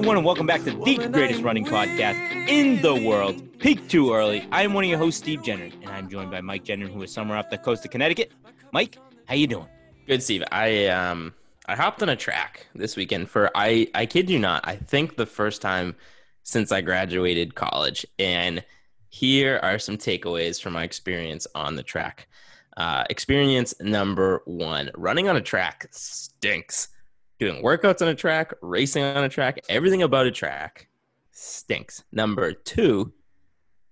Everyone, and welcome back to the greatest running podcast in the world, Peak Too Early. I am one of your hosts, Steve Jenner, and I'm joined by Mike Jenner, who is somewhere off the coast of Connecticut. Mike, how you doing? Good, Steve. I um I hopped on a track this weekend for I I kid you not. I think the first time since I graduated college, and here are some takeaways from my experience on the track. Uh, experience number one: running on a track stinks. Doing workouts on a track, racing on a track, everything about a track stinks. Number two: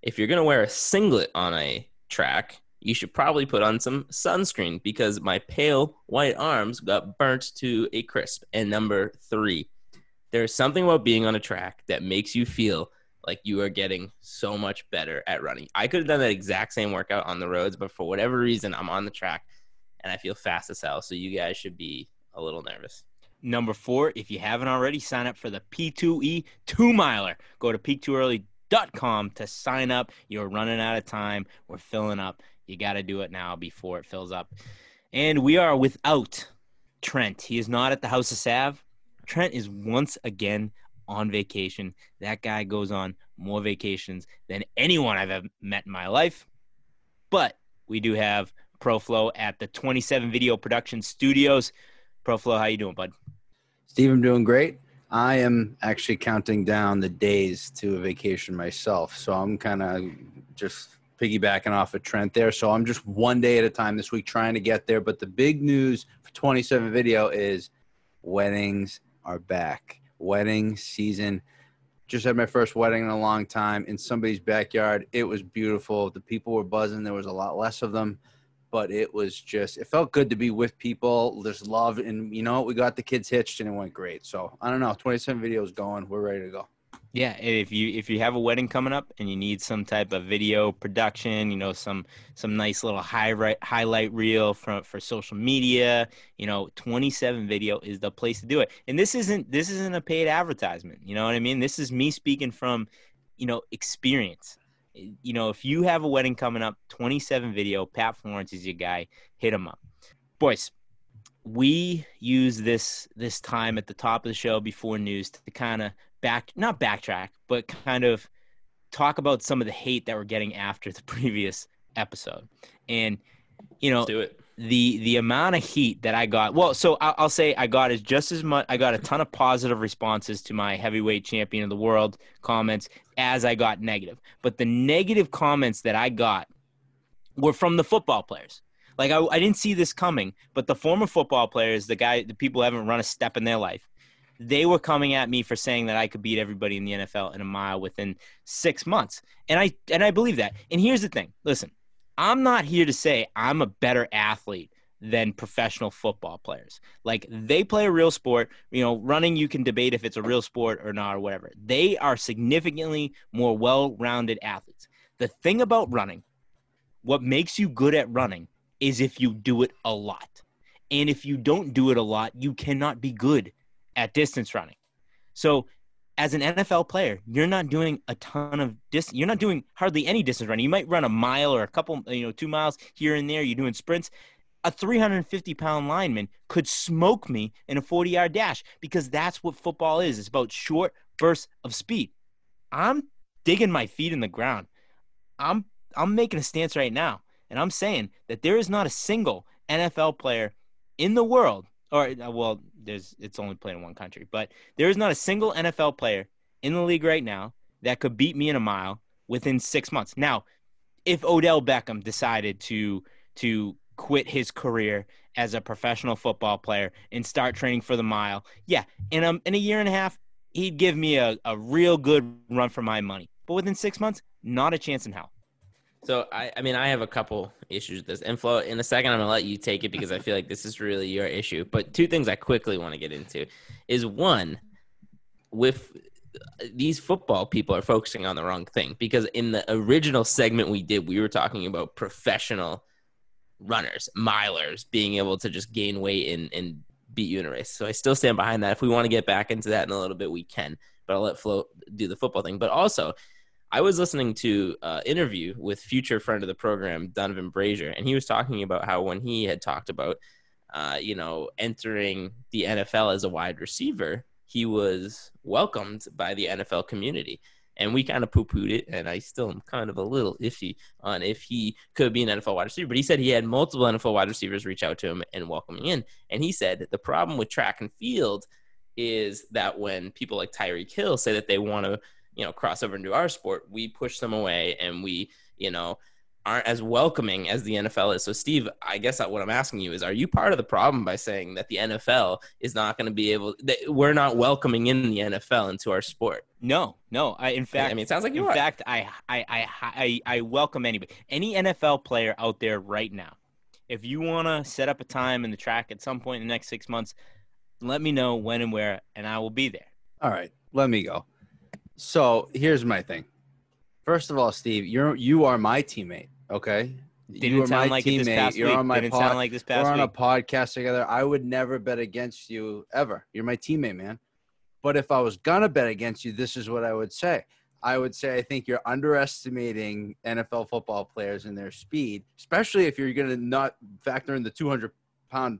if you're gonna wear a singlet on a track, you should probably put on some sunscreen because my pale white arms got burnt to a crisp. And number three, there's something about being on a track that makes you feel like you are getting so much better at running. I could have done that exact same workout on the roads, but for whatever reason, I'm on the track and I feel fast as hell. So you guys should be a little nervous. Number four, if you haven't already, sign up for the P2E two miler. Go to peaktooearly.com to sign up. You're running out of time. We're filling up. You got to do it now before it fills up. And we are without Trent. He is not at the House of Sav. Trent is once again on vacation. That guy goes on more vacations than anyone I've ever met in my life. But we do have ProFlow at the 27 Video Production Studios. ProFlow, how you doing, bud? Steve, I'm doing great. I am actually counting down the days to a vacation myself. So I'm kind of just piggybacking off of Trent there. So I'm just one day at a time this week trying to get there. But the big news for 27 video is weddings are back. Wedding season. Just had my first wedding in a long time in somebody's backyard. It was beautiful. The people were buzzing. There was a lot less of them, but it was just, it felt good to be with people. There's love. And you know, we got the kids hitched and it went great. So I don't know. 27 videos going. We're ready to go. Yeah, if you if you have a wedding coming up and you need some type of video production, you know, some some nice little highlight highlight reel for for social media, you know, 27 video is the place to do it. And this isn't this isn't a paid advertisement, you know what I mean? This is me speaking from, you know, experience. You know, if you have a wedding coming up, 27 video, Pat Florence is your guy, hit him up. Boys, we use this this time at the top of the show before news to kind of back not backtrack but kind of talk about some of the hate that we're getting after the previous episode and you know Let's do it. The the amount of heat that i got well so I'll, I'll say i got is just as much i got a ton of positive responses to my heavyweight champion of the world comments as i got negative but the negative comments that i got were from the football players like I, I didn't see this coming but the former football players the guy the people haven't run a step in their life they were coming at me for saying that I could beat everybody in the NFL in a mile within six months. And I and I believe that. And here's the thing. Listen, I'm not here to say I'm a better athlete than professional football players. Like they play a real sport. You know, running you can debate if it's a real sport or not or whatever. They are significantly more well-rounded athletes. The thing about running, what makes you good at running is if you do it a lot. And if you don't do it a lot, you cannot be good at distance running. So as an NFL player, you're not doing a ton of dis. You're not doing hardly any distance running. You might run a mile or a couple, you know, two miles here and there. You're doing sprints. A 350 pound lineman could smoke me in a 40 yard dash because that's what football is. It's about short bursts of speed. I'm digging my feet in the ground. I'm I'm making a stance right now, and I'm saying that there is not a single NFL player in the world or uh, well, there's it's only played in one country, but there is not a single NFL player in the league right now that could beat me in a mile within six months. Now, if Odell Beckham decided to to quit his career as a professional football player and start training for the mile, yeah, in a in a year and a half, he'd give me a, a real good run for my money. But within six months, not a chance in hell. So I, I mean, I have a couple issues with this. Inflow in a second, I'm gonna let you take it because I feel like this is really your issue. But two things I quickly want to get into is one, with uh, these football people are focusing on the wrong thing because in the original segment we did, we were talking about professional runners, milers, being able to just gain weight and, and beat you in a race. So I still stand behind that. If we want to get back into that in a little bit, we can. But I'll let Flo do the football thing. But also, I was listening to an interview with future friend of the program, Donavan Brazier, and he was talking about how when he had talked about, uh, you know, entering the NFL as a wide receiver, he was welcomed by the NFL community. And we kind of poo pooed it, and I still am kind of a little iffy on if he could be an NFL wide receiver. But he said he had multiple NFL wide receivers reach out to him and welcome him in. And he said the problem with track and field is that when people like Tyreek Hill say that they want to, you know, cross over into our sport, we push them away and we, you know, aren't as welcoming as the NFL is. So, Steve, I guess what I'm asking you is, are you part of the problem by saying that the NFL is not going to be able, that we're not welcoming in the NFL into our sport? No, no. I, in fact, I mean, it sounds like you in are. fact, I, I, I, I, I welcome anybody, any NFL player out there right now. If you want to set up a time in the track at some point in the next six months, let me know when and where, and I will be there. All right, let me go. So here's my thing. First of all, Steve, you're you are my teammate. Okay. Didn't you are sound my like it this past You're week. on my Didn't pod- sound like this past We're on a week. podcast together. I would never bet against you ever. You're my teammate, man. But if I was gonna bet against you, this is what I would say. I would say I think you're underestimating NFL football players and their speed, especially if you're gonna not factor in the 200 pound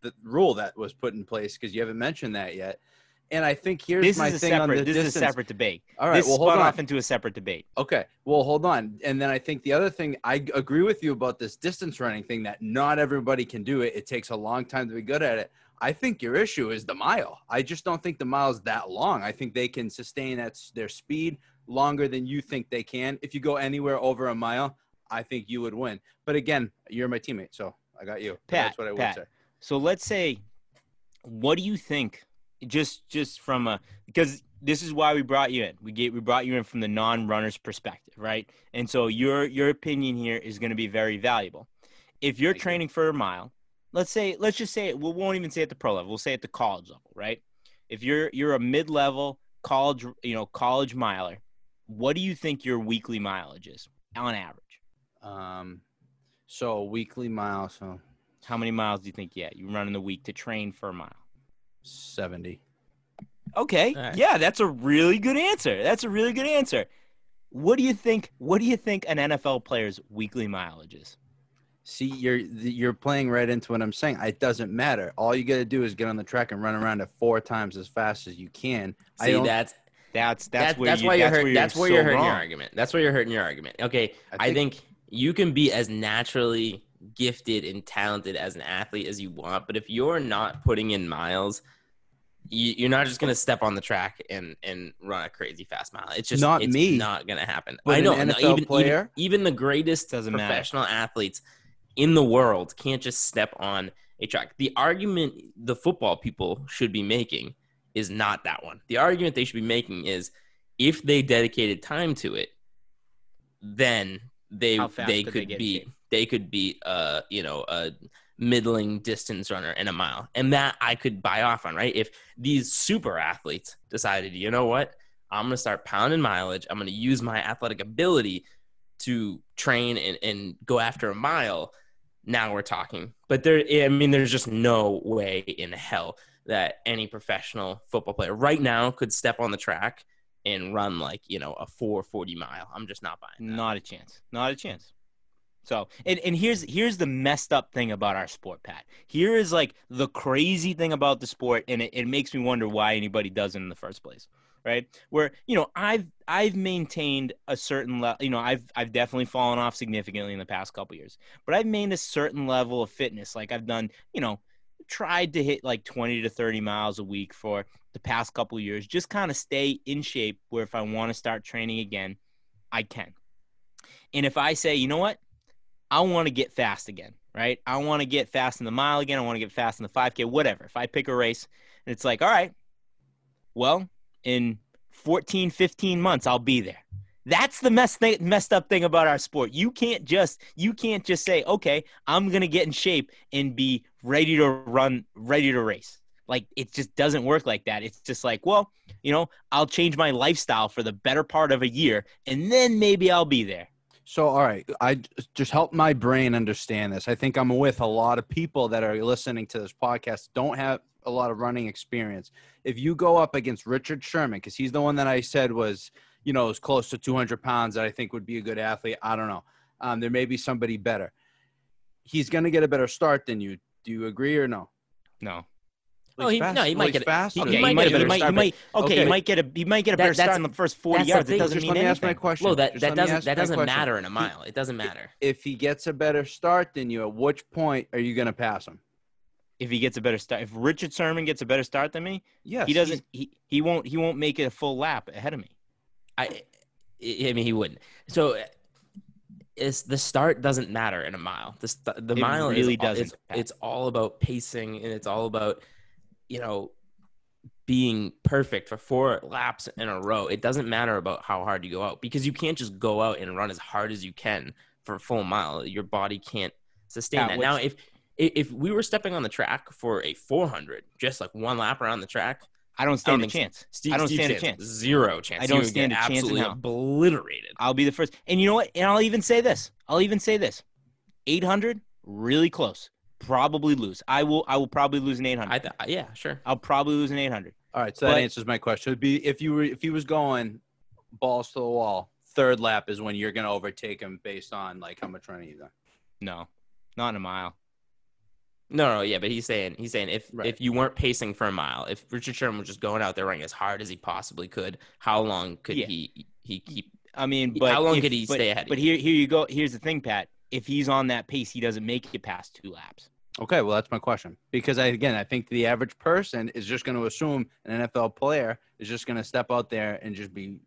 the rule that was put in place because you haven't mentioned that yet. And I think here's this my is thing on separate. the This distance. is a separate debate. All right, this well, hold spun on. off into a separate debate. Okay. Well, hold on. And then I think the other thing, I agree with you about this distance running thing that not everybody can do it. It takes a long time to be good at it. I think your issue is the mile. I just don't think the mile's that long. I think they can sustain at their speed longer than you think they can. If you go anywhere over a mile, I think you would win. But again, you're my teammate, so I got you. Pat, That's what I would Pat. say. So let's say, what do you think? Just just from a because this is why we brought you in. We get we brought you in from the non-runner's perspective, right? And so your your opinion here is going to be very valuable. If you're training for a mile, let's say let's just say it. We won't even say at the pro level. We'll say at the college level, right? If you're you're a mid-level college, you know, college miler, what do you think your weekly mileage is on average? Um, so weekly mile, so How many miles do you think? Yeah, you run in the week to train for a mile. 70. Okay. All right. Yeah, that's a really good answer. That's a really good answer. What do you think? What do you think an NFL player's weekly mileage is? See, you're you're playing right into what I'm saying. It doesn't matter. All you got to do is get on the track and run around it four times as fast as you can. I See, don't, that's That's that's that's, where that's you, why you're that's hurt, where that's where you're hurting your argument. That's where you're hurting your argument. Okay, I I think- think you can be as naturally gifted and talented as an athlete as you want, but if you're not putting in miles, you, you're not just gonna step on the track and and run a crazy fast mile. It's just Not it's me. not gonna happen. But I an know. NFL no, even, even player? even the greatest Doesn't matter. professional athletes in the world can't just step on a track. The argument the football people should be making is not that one. The argument they should be making is if they dedicated time to it, then they they could they could be they could be uh you know a middling distance runner in a mile. And that i could buy off on right? If these super athletes decided you know what? I'm gonna start pounding mileage. I'm gonna use my athletic ability to train and, and go after a mile. Now we're talking. But there i mean there's just no way in hell that any professional football player right now could step on the track and run like you know a 440 mile. I'm just not buying that. Not a chance. Not a chance. So, and, and here's here's the messed up thing about our sport, Pat. Here is like the crazy thing about the sport, and it, it makes me wonder why anybody does it in the first place, right? Where you know I've I've maintained a certain level, you know I've I've definitely fallen off significantly in the past couple years, but I've maintained a certain level of fitness. Like I've done, you know, tried to hit like 20 to 30 miles a week for the past couple years, just kind of stay in shape. Where if I want to start training again, I can. And if I say, you know what, I want to get fast again, right? I want to get fast in the mile again. I want to get fast in the 5K, whatever. If I pick a race and it's like, all right, well, in 14, 15 months, I'll be there. That's the mess th- messed up thing about our sport. You can't just you can't just say, okay, I'm gonna get in shape and be ready to run, ready to race. Like it just doesn't work like that. It's just like, well, you know, I'll change my lifestyle for the better part of a year and then maybe I'll be there. So, all right, I just help my brain understand this. I think I'm with a lot of people that are listening to this podcast don't have a lot of running experience. If you go up against Richard Sherman, because he's the one that I said was, you know, is close to 200 pounds that I think would be a good athlete. I don't know. Um, there may be somebody better. He's going to get a better start than you. Do you agree or no? No. Oh, he- no, he might get it. fast. He- Okay, might he get might, a better might, start, might, okay, okay. he might get a he might get a That- better start that's- in the first 40 that's the yards. It doesn't just mean let me ask my question. Well, that, Just that doesn't that doesn't question. matter in a mile. It doesn't matter. If he gets a better start than you, at which point are you going to pass him? If he gets a better start, if Richard Sherman gets a better start than me, Yes, he doesn't he, he won't he won't make it a full lap ahead of me. I I mean he wouldn't. So it's the start doesn't matter in a mile. The st- the It mile really is doesn't, It's, it's all about pacing and it's all about you know being perfect for four laps in a row. It doesn't matter about how hard you go out because you can't just go out and run as hard as you can for a full mile. Your body can't sustain Pat, that. Now if if we were stepping on the track for a 400, just like one lap around the track, I don't stand a think so. chance. Steve, I don't Steve stand a chance. Zero chance. I don't You stand a chance absolutely hell. obliterated. I'll be the first. And you know what? And I'll even say this. I'll even say this. 800, really close. Probably lose. I will. I will probably lose an 800. Th- uh, yeah, sure. I'll probably lose an 800. All right, so that answers my question. It'd be if you were if he was going balls to the wall, third lap is when you're going to overtake him based on like how much running you've done. No, not in a mile. No, no, yeah, but he's saying he's saying if Right. if you weren't pacing for a mile, if Richard Sherman was just going out there running as hard as he possibly could, how long could Yeah. he he keep? I mean, How but long if- could he but- stay ahead But you? here, here you go. Here's the thing, Pat. If he's on that pace, he doesn't make it past two laps. Okay, well that's my question because I again I think the average person is just going to assume an NFL player is just going to step out there and just be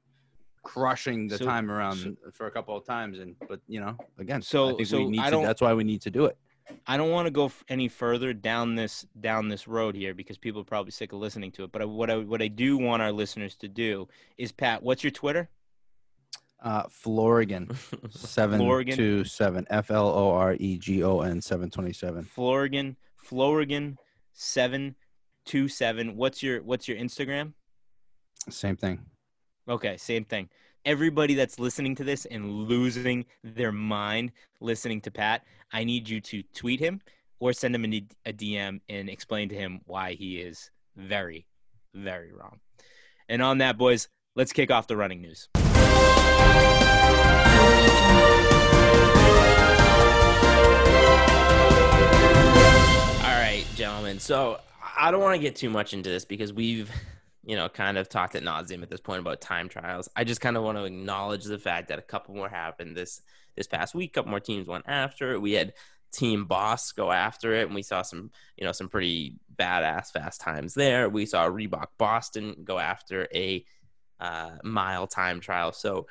crushing the So- time around so- for a couple of times and but you know again So- I think so we need I to don't- that's why we need to do it. I don't want to go any further down this down this road here because people are probably sick of listening to it. But what I what I do want our listeners to do is, Pat, what's your Twitter? Uh Floregon 727 F L O R E G O N 727. Floregon, Floregon, seven two seven. What's your what's your Instagram? Same thing. Okay, same thing. Everybody that's listening to this and losing their mind listening to Pat, I need you to tweet him or send him a a DM and explain to him why he is very, very wrong. And on that, boys, let's kick off the running news. All right, gentlemen. So I don't want to get too much into this because we've, you know, kind of talked at nauseum at this point about time trials. I just kind of want to acknowledge the fact that a couple more happened this this past week. A couple more teams went after it. We had Team Boss go after it, and we saw some, you know, some pretty badass fast times there. We saw Reebok Boston go after a uh, mile time trial. So,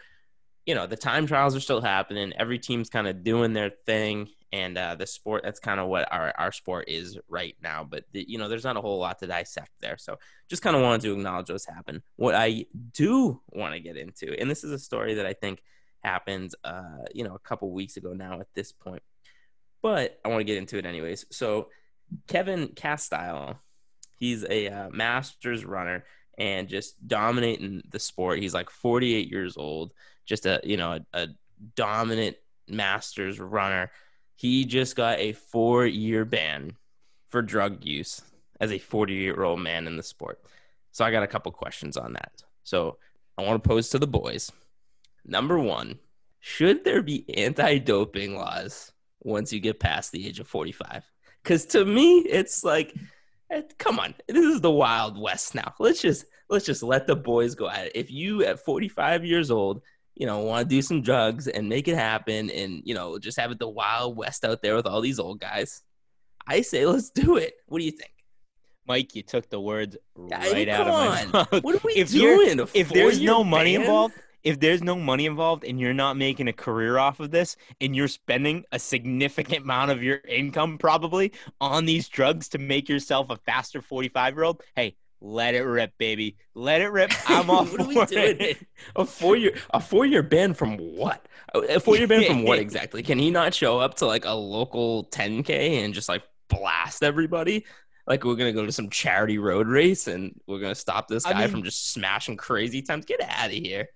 you know, the time trials are still happening. Every team's kind of doing their thing, and uh, the sport that's kind of what our, our sport is right now. But the, you know, there's not a whole lot to dissect there. So, just kind of wanted to acknowledge what's happened. What I do want to get into, and this is a story that I think happened, uh, you know, a couple weeks ago now at this point, but I want to get into it anyways. So, Kevin Castille, he's a uh, Masters runner and just dominating the sport. He's like 48 years old, just a you know a, a dominant Masters runner. He just got a four year ban for drug use as a 40 year old man in the sport. So I got a couple questions on that. So I want to pose to the boys. Number one, should there be anti doping laws once you get past the age of 45? Because to me, it's like, Eh, come on, this is the Wild West now. Let's just let's just let the boys go at it. If you at 45 years old, you know, want to do some drugs and make it happen, and you know, just have it the Wild West out there with all these old guys, I say let's do it. What do you think? Mike, you took the words I right mean, out of my on. mouth. What are we If doing? If there's no money involved, if there's no money involved and you're not making a career off of this and you're spending a significant amount of your income probably on these drugs to make yourself a faster 45 year old, hey, let it rip, baby. Let it rip. I'm all what are we for doing? it. A four year a four year ban from what? A four year ban from what exactly? Can he not show up to like a local 10k and just like blast everybody? Like we're gonna go to some charity road race and we're gonna stop this I guy mean- from just smashing crazy times. Get out of here.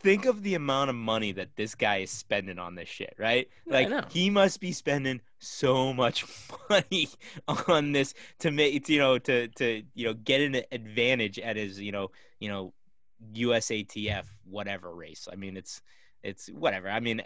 Think of the amount of money that this guy is spending on this shit, right? Like he must be spending so much money on this to make you know to to you know get an advantage at his you know you know USATF whatever race. I mean it's it's whatever. I mean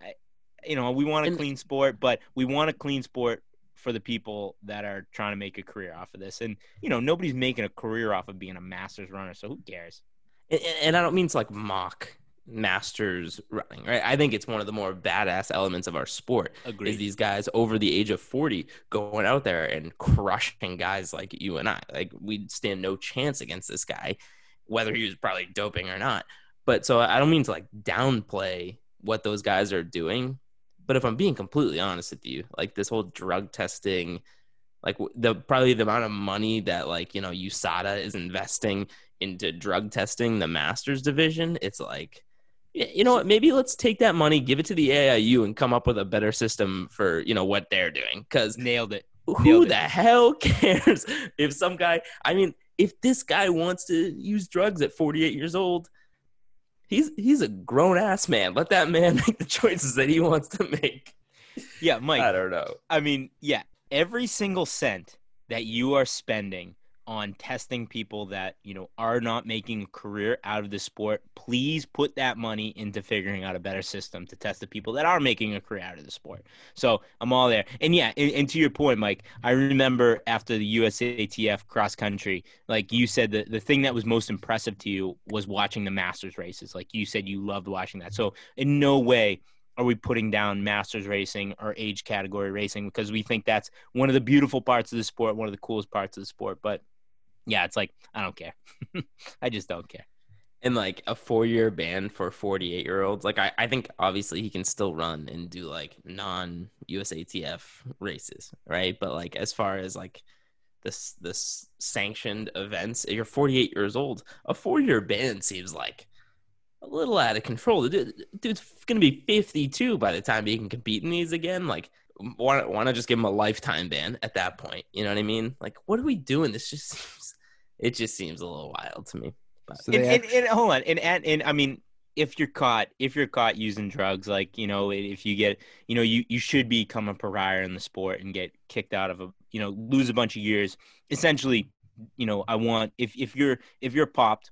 you know we want a And- clean sport, but we want a clean sport for the people that are trying to make a career off of this. And you know nobody's making a career off of being a masters runner, so who cares? and, and I don't mean to like mock masters running, right? I think it's one of the more badass elements of our sport is these guys over the age of 40 going out there and crushing guys like you and I. Like we'd stand no chance against this guy, whether he was probably doping or not. But so I don't mean to like downplay what those guys are doing. But if I'm being completely honest with you, like this whole drug testing, like the probably the amount of money that like you know USADA is investing into drug testing the masters division, it's like, you know what? Maybe let's take that money, give it to the AIU, and come up with a better system for you know what they're doing. Because Nailed it. who Nailed it. the hell cares if some guy? I mean, if this guy wants to use drugs at 48 years old, he's he's a grown ass man. Let that man make the choices that he wants to make. Yeah, Mike. I don't know. I mean, yeah, every single cent that you are spending on testing people that, you know, are not making a career out of the sport, please put that money into figuring out a better system to test the people that are making a career out of the sport. So I'm all there. And yeah, and, and to your point, Mike, I remember after the USATF cross country, like you said, the, the thing that was most impressive to you was watching the Masters races. Like you said, you loved watching that. So in no way are we putting down masters racing or age category racing because we think that's one of the beautiful parts of the sport one of the coolest parts of the sport but yeah it's like i don't care. I just don't care. And like a four year ban for 48 year olds like I, I think obviously he can still run and do like non usatf races right? But like as far as like this this sanctioned events you're 48 years old a four year ban seems like a little out of control. Dude, dude's gonna be 52 by the time he can compete in these again like why, why not just give him a lifetime ban at that point you know what i mean? Like what are we doing? This just seems it just seems a little wild to me So and, they and, and hold on and, and and i mean if you're caught if you're caught using drugs like you know if you get you know you you should become a pariah in the sport and get kicked out of a you know lose a bunch of years. Essentially you know i want if if you're if you're popped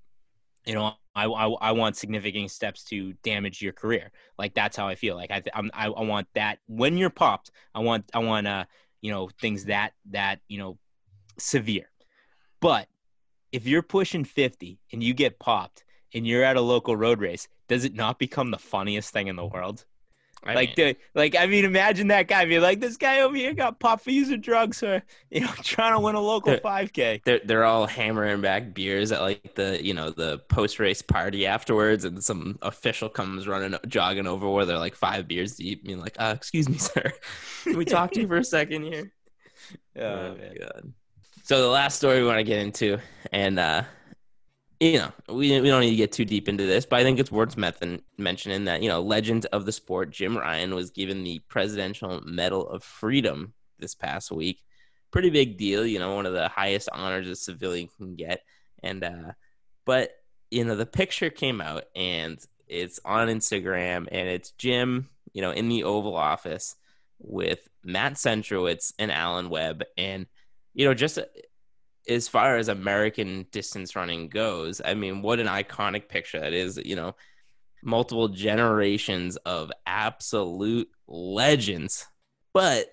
you know I, I, I want significant steps to damage your career. Like that's how i feel. Like i I'm, I, I want that when you're popped i want i want uh you know things that that you know severe. But if you're pushing 50 and you get popped and you're at a local road race does it not become the funniest thing in the world I like mean- the like I mean imagine that guy be like this guy over here got popped for using drugs or you know trying to win a local 5k they're they're all hammering back beers at like the you know the post race party afterwards, and some official comes running jogging over where they're like five beers deep, being like, uh, "Excuse me, sir, can we talk to you for a second here?" oh, man. god! So the last story we want to get into, and uh, you know, we we don't need to get too deep into this, but I think it's worth mentioning that you know, legend of the sport Jim Ryun was given the Presidential Medal of Freedom this past week. Pretty big deal, you know, one of the highest honors a civilian can get. And uh, but you know, the picture came out and it's on Instagram, and it's Jim, you know, in the Oval Office with Matt Centrowitz and Alan Webb, and you know, just as far as American distance running goes, I mean, what an iconic picture that is. You know, multiple generations of absolute legends. But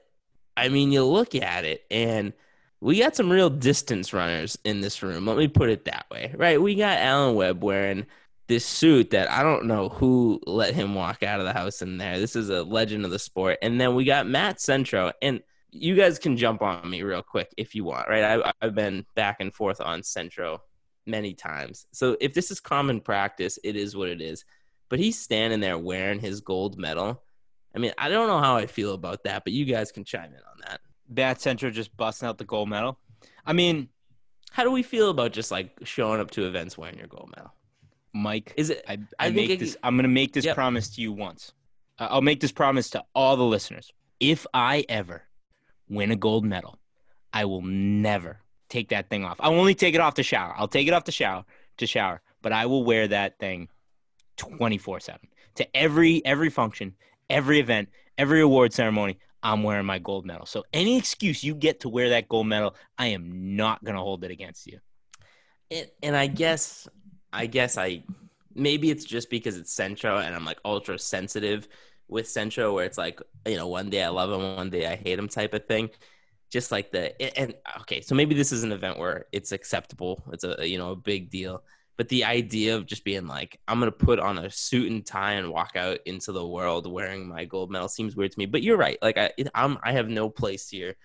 I mean, you look at it and we got some real distance runners in this room. Let me put it that way, right? We got Alan Webb wearing this suit that I don't know who let him walk out of the house in there. This is a legend of the sport. And then we got Matt Centro. And you guys can jump on me real quick if you want, right? I, I've been back and forth on Centro many times. So if this is common practice, it is what it is. But he's standing there wearing his gold medal. I mean, I don't know how I feel about that, but you guys can chime in on that. Bat Centro just busting out the gold medal. I mean, How do we feel about just like showing up to events wearing your gold medal? Mike, Is it? I, I, I make it, this. I'm going to make this Yep. promise to you once. I'll make this promise to all the listeners. If I ever win a gold medal, I will never take that thing off. I'll only take it off to shower. I'll take it off to shower to shower, but I will wear that thing 24/7 to every every function, every event, every award ceremony. I'm wearing my gold medal. So any excuse you get to wear that gold medal, I am not going to hold it against you. And, and I guess, I guess I, maybe it's just because it's Centro and I'm like ultra sensitive with Centro, where it's like, you know, one day I love him, one day I hate him type of thing. Just like the, and okay, so maybe this is an event where it's acceptable. It's a, you know, a big deal. But the idea of just being like, I'm gonna put on a suit and tie and walk out into the world wearing my gold medal seems weird to me. But you're right. Like I, I'm, I have no place here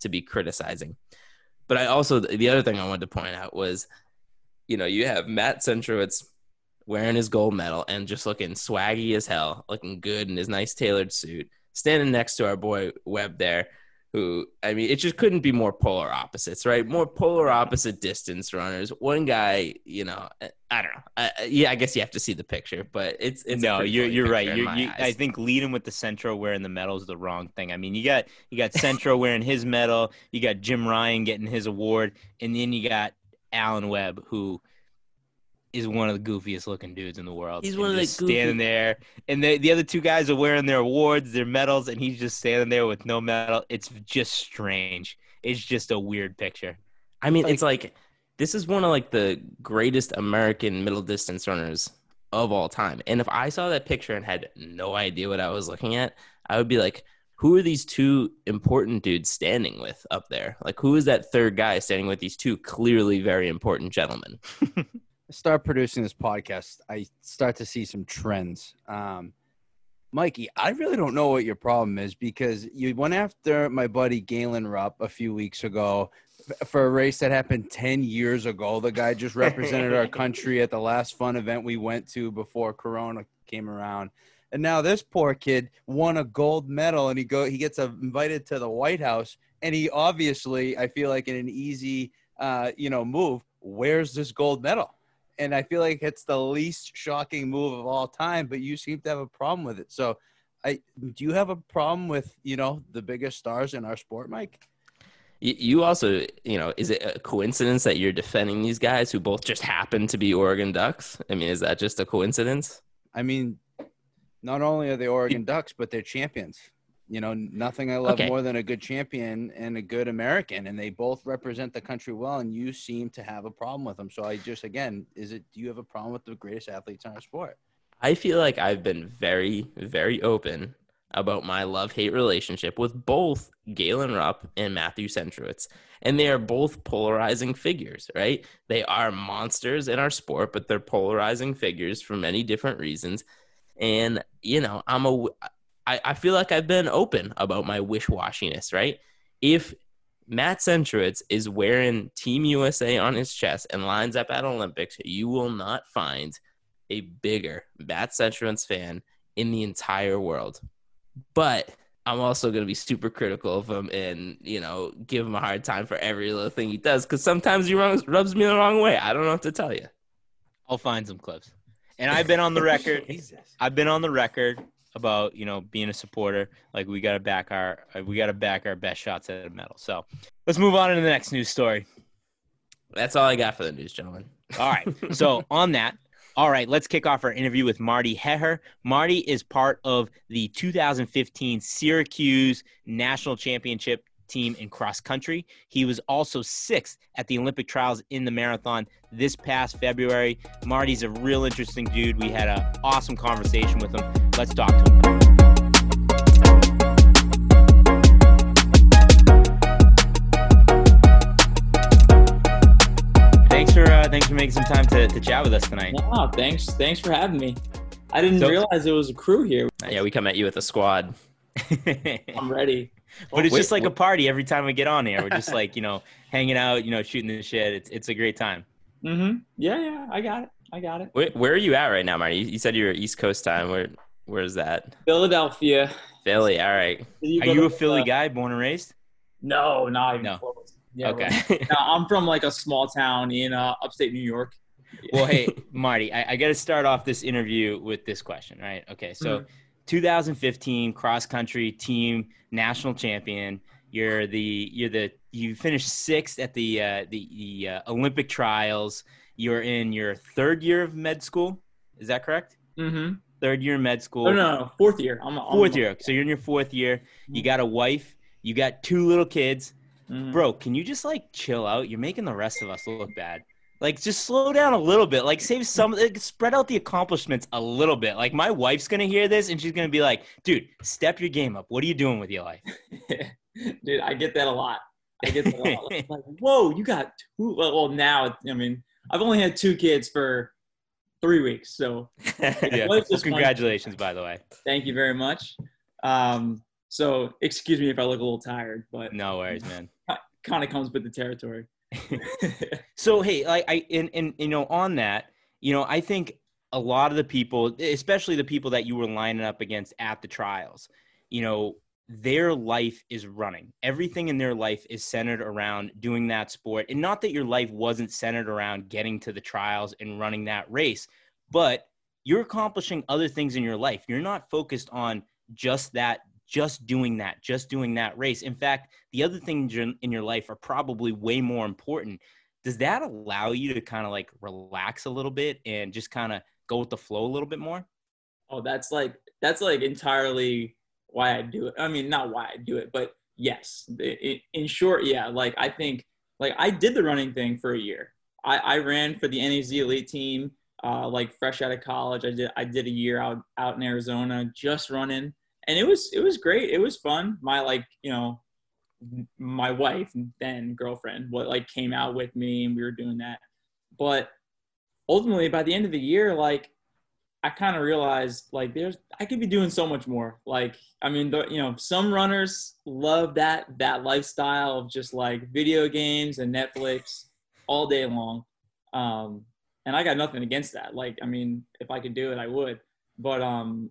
to be criticizing. But I also, the other thing I wanted to point out was, you know, you have Matt Centrowitz wearing his gold medal and just looking swaggy as hell, looking good in his nice tailored suit, standing next to our boy Webb there, who I mean, it just couldn't be more polar opposites, right? More polar opposite distance runners. One guy, you know, eh, I don't know. I, yeah, I guess you have to see the picture, but it's it's no, you're you're right. You, you, I think leading with the Centro wearing the medal is the wrong thing. I mean, you got you got Centro wearing his medal, you got Jim Ryun getting his award, and then you got Alan Webb who is one of the goofiest looking dudes in the world. He's And one of the just standing there, and the the other two guys are wearing their awards, their medals, and he's just standing there with no medal. It's just strange. It's just a weird picture. I mean, it's like this is one of like the greatest American middle distance runners of all time. And if I saw that picture and had no idea what I was looking at, I would be like, who are these two important dudes standing with up there? Like, who is that third guy standing with these two clearly very important gentlemen? start producing this podcast, I start to see some trends. Um, Mikey, I really don't know what your problem is because you went after my buddy Galen Rupp a few weeks ago for a race that happened 10 years ago. The guy just represented our country at the last fun event we went to before Corona came around. And now this poor kid won a gold medal and he go he gets invited to the White House and he obviously I feel like in an easy uh, you know move wears this gold medal and I feel like it's the least shocking move of all time. But you seem to have a problem with it. So, I do you have a problem with you know the biggest stars in our sport, Mike? You, also, you know, is it a coincidence that you're defending these guys who both just happen to be Oregon Ducks? I mean, is that just a coincidence? I mean, not only are they Oregon Ducks, but they're champions. You know, nothing I love Okay. more than a good champion and a good American, and they both represent the country well. And you seem to have a problem with them. So I just, again, is it? Do you have a problem with the greatest athletes in our sport? I feel like I've been very, very open about my love hate relationship with both Galen Rupp and Matthew Centrowitz. And they are both polarizing figures, right? They are monsters in our sport, but they're polarizing figures for many different reasons. And, you know, I'm a, I, I feel like I've been open about my wish washiness, right? If Matt Centrowitz is wearing Team USA on his chest and lines up at Olympics, you will not find a bigger Matt Centrowitz fan in the entire world. But I'm also going to be super critical of him and, you know, give him a hard time for every little thing he does because sometimes he rubs, rubs me the wrong way. I don't know what to tell you. I'll find some clips. And I've been on the record. Jesus. I've been on the record about you know being a supporter. Like we got to back our uh, we got to back our best shots at a medal. So let's move on to the next news story. That's all I got for the news, gentlemen. All right. So on that, all right, let's kick off our interview with Marty Hehir. Marty is part of the 2015 Syracuse National Championship team in cross country. He was also sixth at the Olympic trials in the marathon this past February. Marty's a real interesting dude. We had an awesome conversation with him. Let's talk to him. Thanks for uh, thanks for making some time to, to chat with us tonight. No, thanks. Thanks for having me. I didn't So- realize it was a crew here. Yeah, we come at you with a squad. I'm ready. But it's Wait, just like a party every time we get on here. We're just like, you know, hanging out, you know, shooting the shit. It's it's a great time. Mm-hmm. Yeah, yeah. I got it. I got it. Where, where are you at right now, Marty? You, you said you're East Coast time. Where Where is that? Philadelphia. Philly. All right. Are you to- a Philly uh, guy, born and raised? No, not even No. close. Yeah, okay. right. No, I'm from like a small town in uh, upstate New York. well, hey, Marty, I, I got to start off this interview with this question, right? Okay, so Mhm. 2015 cross country team national champion. You're the you're the you finished sixth at the uh, the, the uh, Olympic trials. You're in your third year of med school. Is that correct? Mm-hmm. Third year of med school. Oh no, no, fourth year. I'm, I'm Fourth year. So you're in your fourth year. You got a wife. You got two little kids. Mhm. Bro, can you just like chill out? You're making the rest of us look bad. Like, just slow down a little bit. Like, save some, like, spread out the accomplishments a little bit. Like, my wife's gonna hear this and she's gonna be like, "Dude, step your game up. What are you doing with your life?" Dude, I get that a lot. I get that a lot. Like, whoa, you got two. Well, well, now, I mean, I've only had two kids for three weeks. So yeah. Fun. Congratulations, by the way. thank you very much. Um, so excuse me if I look a little tired, but No worries, man. kind of comes with the territory. So hey, like I and and you know on that, you know, I think a lot of the people, especially the people that you were lining up against at the trials, you know, their life is running. Everything in their life is centered around doing that sport. And not that your life wasn't centered around getting to the trials and running that race, but you're accomplishing other things in your life. You're not focused on just that just doing that, just doing that race. In fact, the other things in your life are probably way more important does that allow you to kind of like relax a little bit and just kind of go with the flow a little bit more? Oh, that's like that's like entirely why I do it. I mean, not why I do it, but yes. In short, yeah. Like I think, like I did the running thing for a year. I, I ran for the NAZ elite team, uh, like fresh out of college. I did I did a year out out in Arizona, just running, and it was it was great. It was fun. My like you know, my wife and then girlfriend what like came out with me, and we were doing that. But ultimately, by the end of the year, like I kind of realized like there's I could be doing so much more. Like I mean, the, you know, some runners love that that lifestyle of just like video games and Netflix all day long. Um, and I got nothing against that. Like I mean, if I could do it, I would. But um,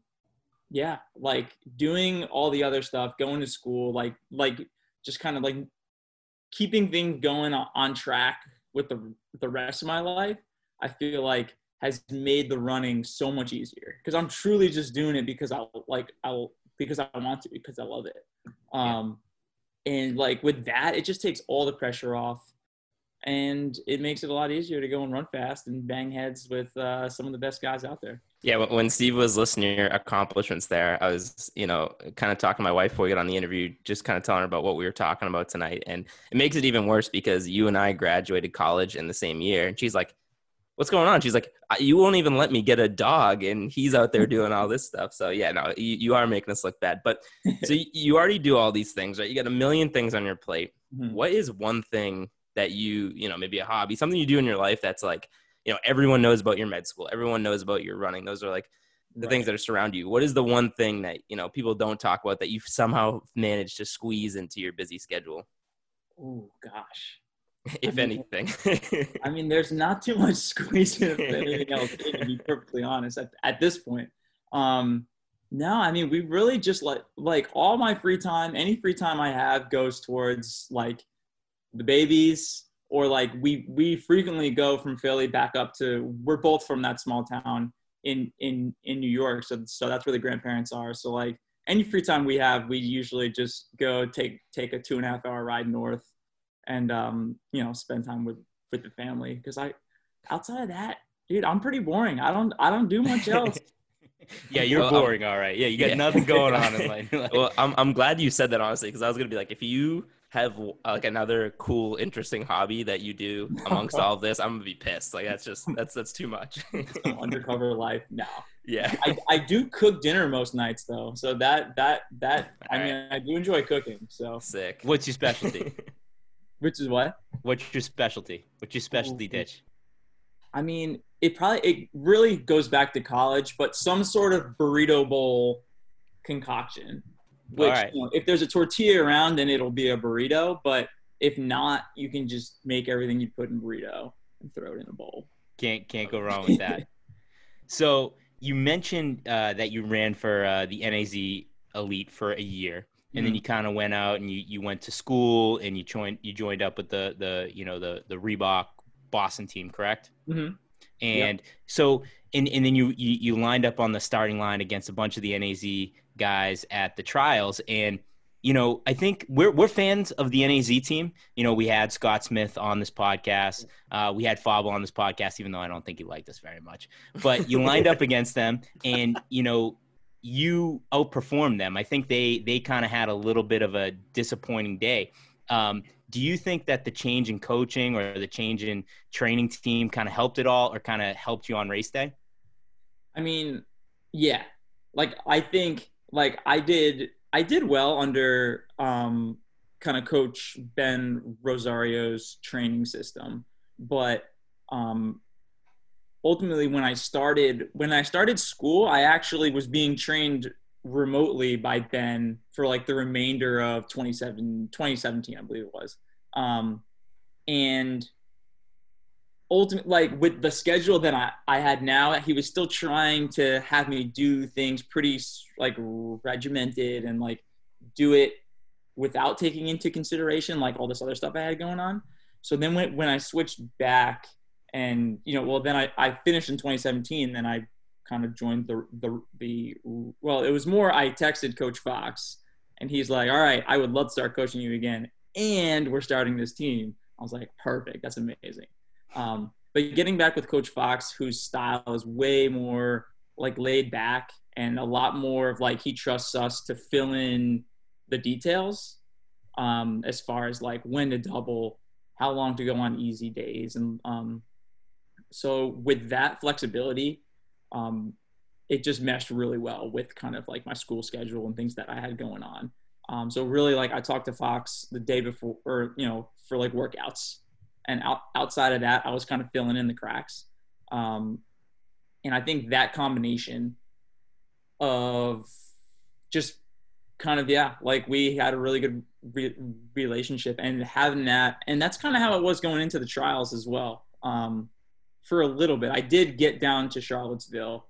yeah, like doing all the other stuff, going to school, like like just kind of like keeping things going on, track with the the rest of my life. I feel like has made the running so much easier because I'm truly just doing it because I like I'll because I want to because I love it. Um, and like with that, it just takes all the pressure off, and it makes it a lot easier to go and run fast and bang heads with uh, some of the best guys out there. Yeah, when- Steve was listing your accomplishments there, I was, you know, kind of talking to my wife before we got on the interview, just kind of telling her about what we were talking about tonight. And it makes it even worse because you and I graduated college in the same year. And she's like, What's going on? She's like, You won't even let me get a dog. And he's out there doing all this stuff. So, yeah, no, you, you are making us look bad. But so you, already do all these things, right? You got a million things on your plate. Mhm. What is one thing that you, you know, maybe a hobby, something you do in your life that's like, you know, everyone knows about your med school, everyone knows about your running. Those are like the things that are surround you. What is the one thing that, you know, people don't talk about that you've somehow managed to squeeze into your busy schedule, Oh gosh. if I mean- anything? I mean, there's not too much squeezing of anything else, to be perfectly honest, at, at this point. Um, no, I mean, we really just like, like all my free time, any free time I have goes towards like the babies or like we, we frequently go from Philly back up to, we're both from that small town in, in, in New York. So, so that's where the grandparents are. So like any free time we have, we usually just go take, take a two and a half hour ride north and, um, you know, spend time with, with the family because I outside of that, dude, I'm pretty boring. I don't I don't do much else. yeah, you're Well, I'm- boring. all right. Yeah, you got Yeah. nothing going on in life. Well, I'm, I'm glad you said that honestly, because I was going to be like, if you have like another cool, interesting hobby that you do amongst all of this, I'm going to be pissed. Like, that's just, that's, that's too much. Undercover life. No. yeah. I, I do cook dinner most nights though. So that that that I All mean I do enjoy cooking. So Sick. what's your specialty? which is what? What's your specialty? What's your specialty dish? I mean, it probably it really goes back to college, but some sort of burrito bowl concoction. Which Alright. you know, if there's a tortilla around, then it'll be a burrito. But if not, you can just make everything you put in burrito and throw it in a bowl. Can't can't go wrong with that. so you mentioned uh, that you ran for uh, the NAZ Elite for a year, and then Mhm. you kind of went out and you, you went to school and you joined you joined up with the the you know the the Reebok Boston team, correct? Mhm. And so and and then you, you you lined up on the starting line against a bunch of the NAZ guys at the trials, and you know, I think we're we're fans of the NAZ team. You know, we had Scott Smith on this podcast. Uh, we had Fauble on this podcast, even though I don't think he liked us very much. But you lined up against them, and you know, you outperformed them. I think they they kind of had a little bit of a disappointing day. Um, do you think that the change in coaching or the change in training team kind of helped it all, or kind of helped you on race day? I mean, yeah. Like I think like I did I did well under um kind of coach Ben Rosario's training system, but um ultimately when I started when I started school, I actually was being trained remotely by Ben for like the remainder of 27 2017 I believe it was. Um and ultimately like with the schedule that I, I had now he was still trying to have me do things pretty like regimented and like do it without taking into consideration like all this other stuff i had going on. So then when, when i switched back and you know well then i, I finished in 2017 then i kind of joined the, the the well it was more i texted coach fox and he's like all right i would love to start coaching you again. And we're starting this team. I was like perfect. That's amazing um, but getting back with Coach Fox, whose style is way more like laid back and a lot more of like he trusts us to fill in the details um, as far as like when to double, how long to go on easy days, and um, so with that flexibility, um, it just meshed really well with kind of like my school schedule and things that I had going on. Um, so really, like I talked to Fox the day before, or you know, for like workouts, and out, outside of that, I was kind of filling in the cracks. Um, and I think that combination of just kind of yeah, like we had a really good re- relationship, and having that, and that's kind of how it was going into the trials as well. Um, for a little bit, I did get down to Charlottesville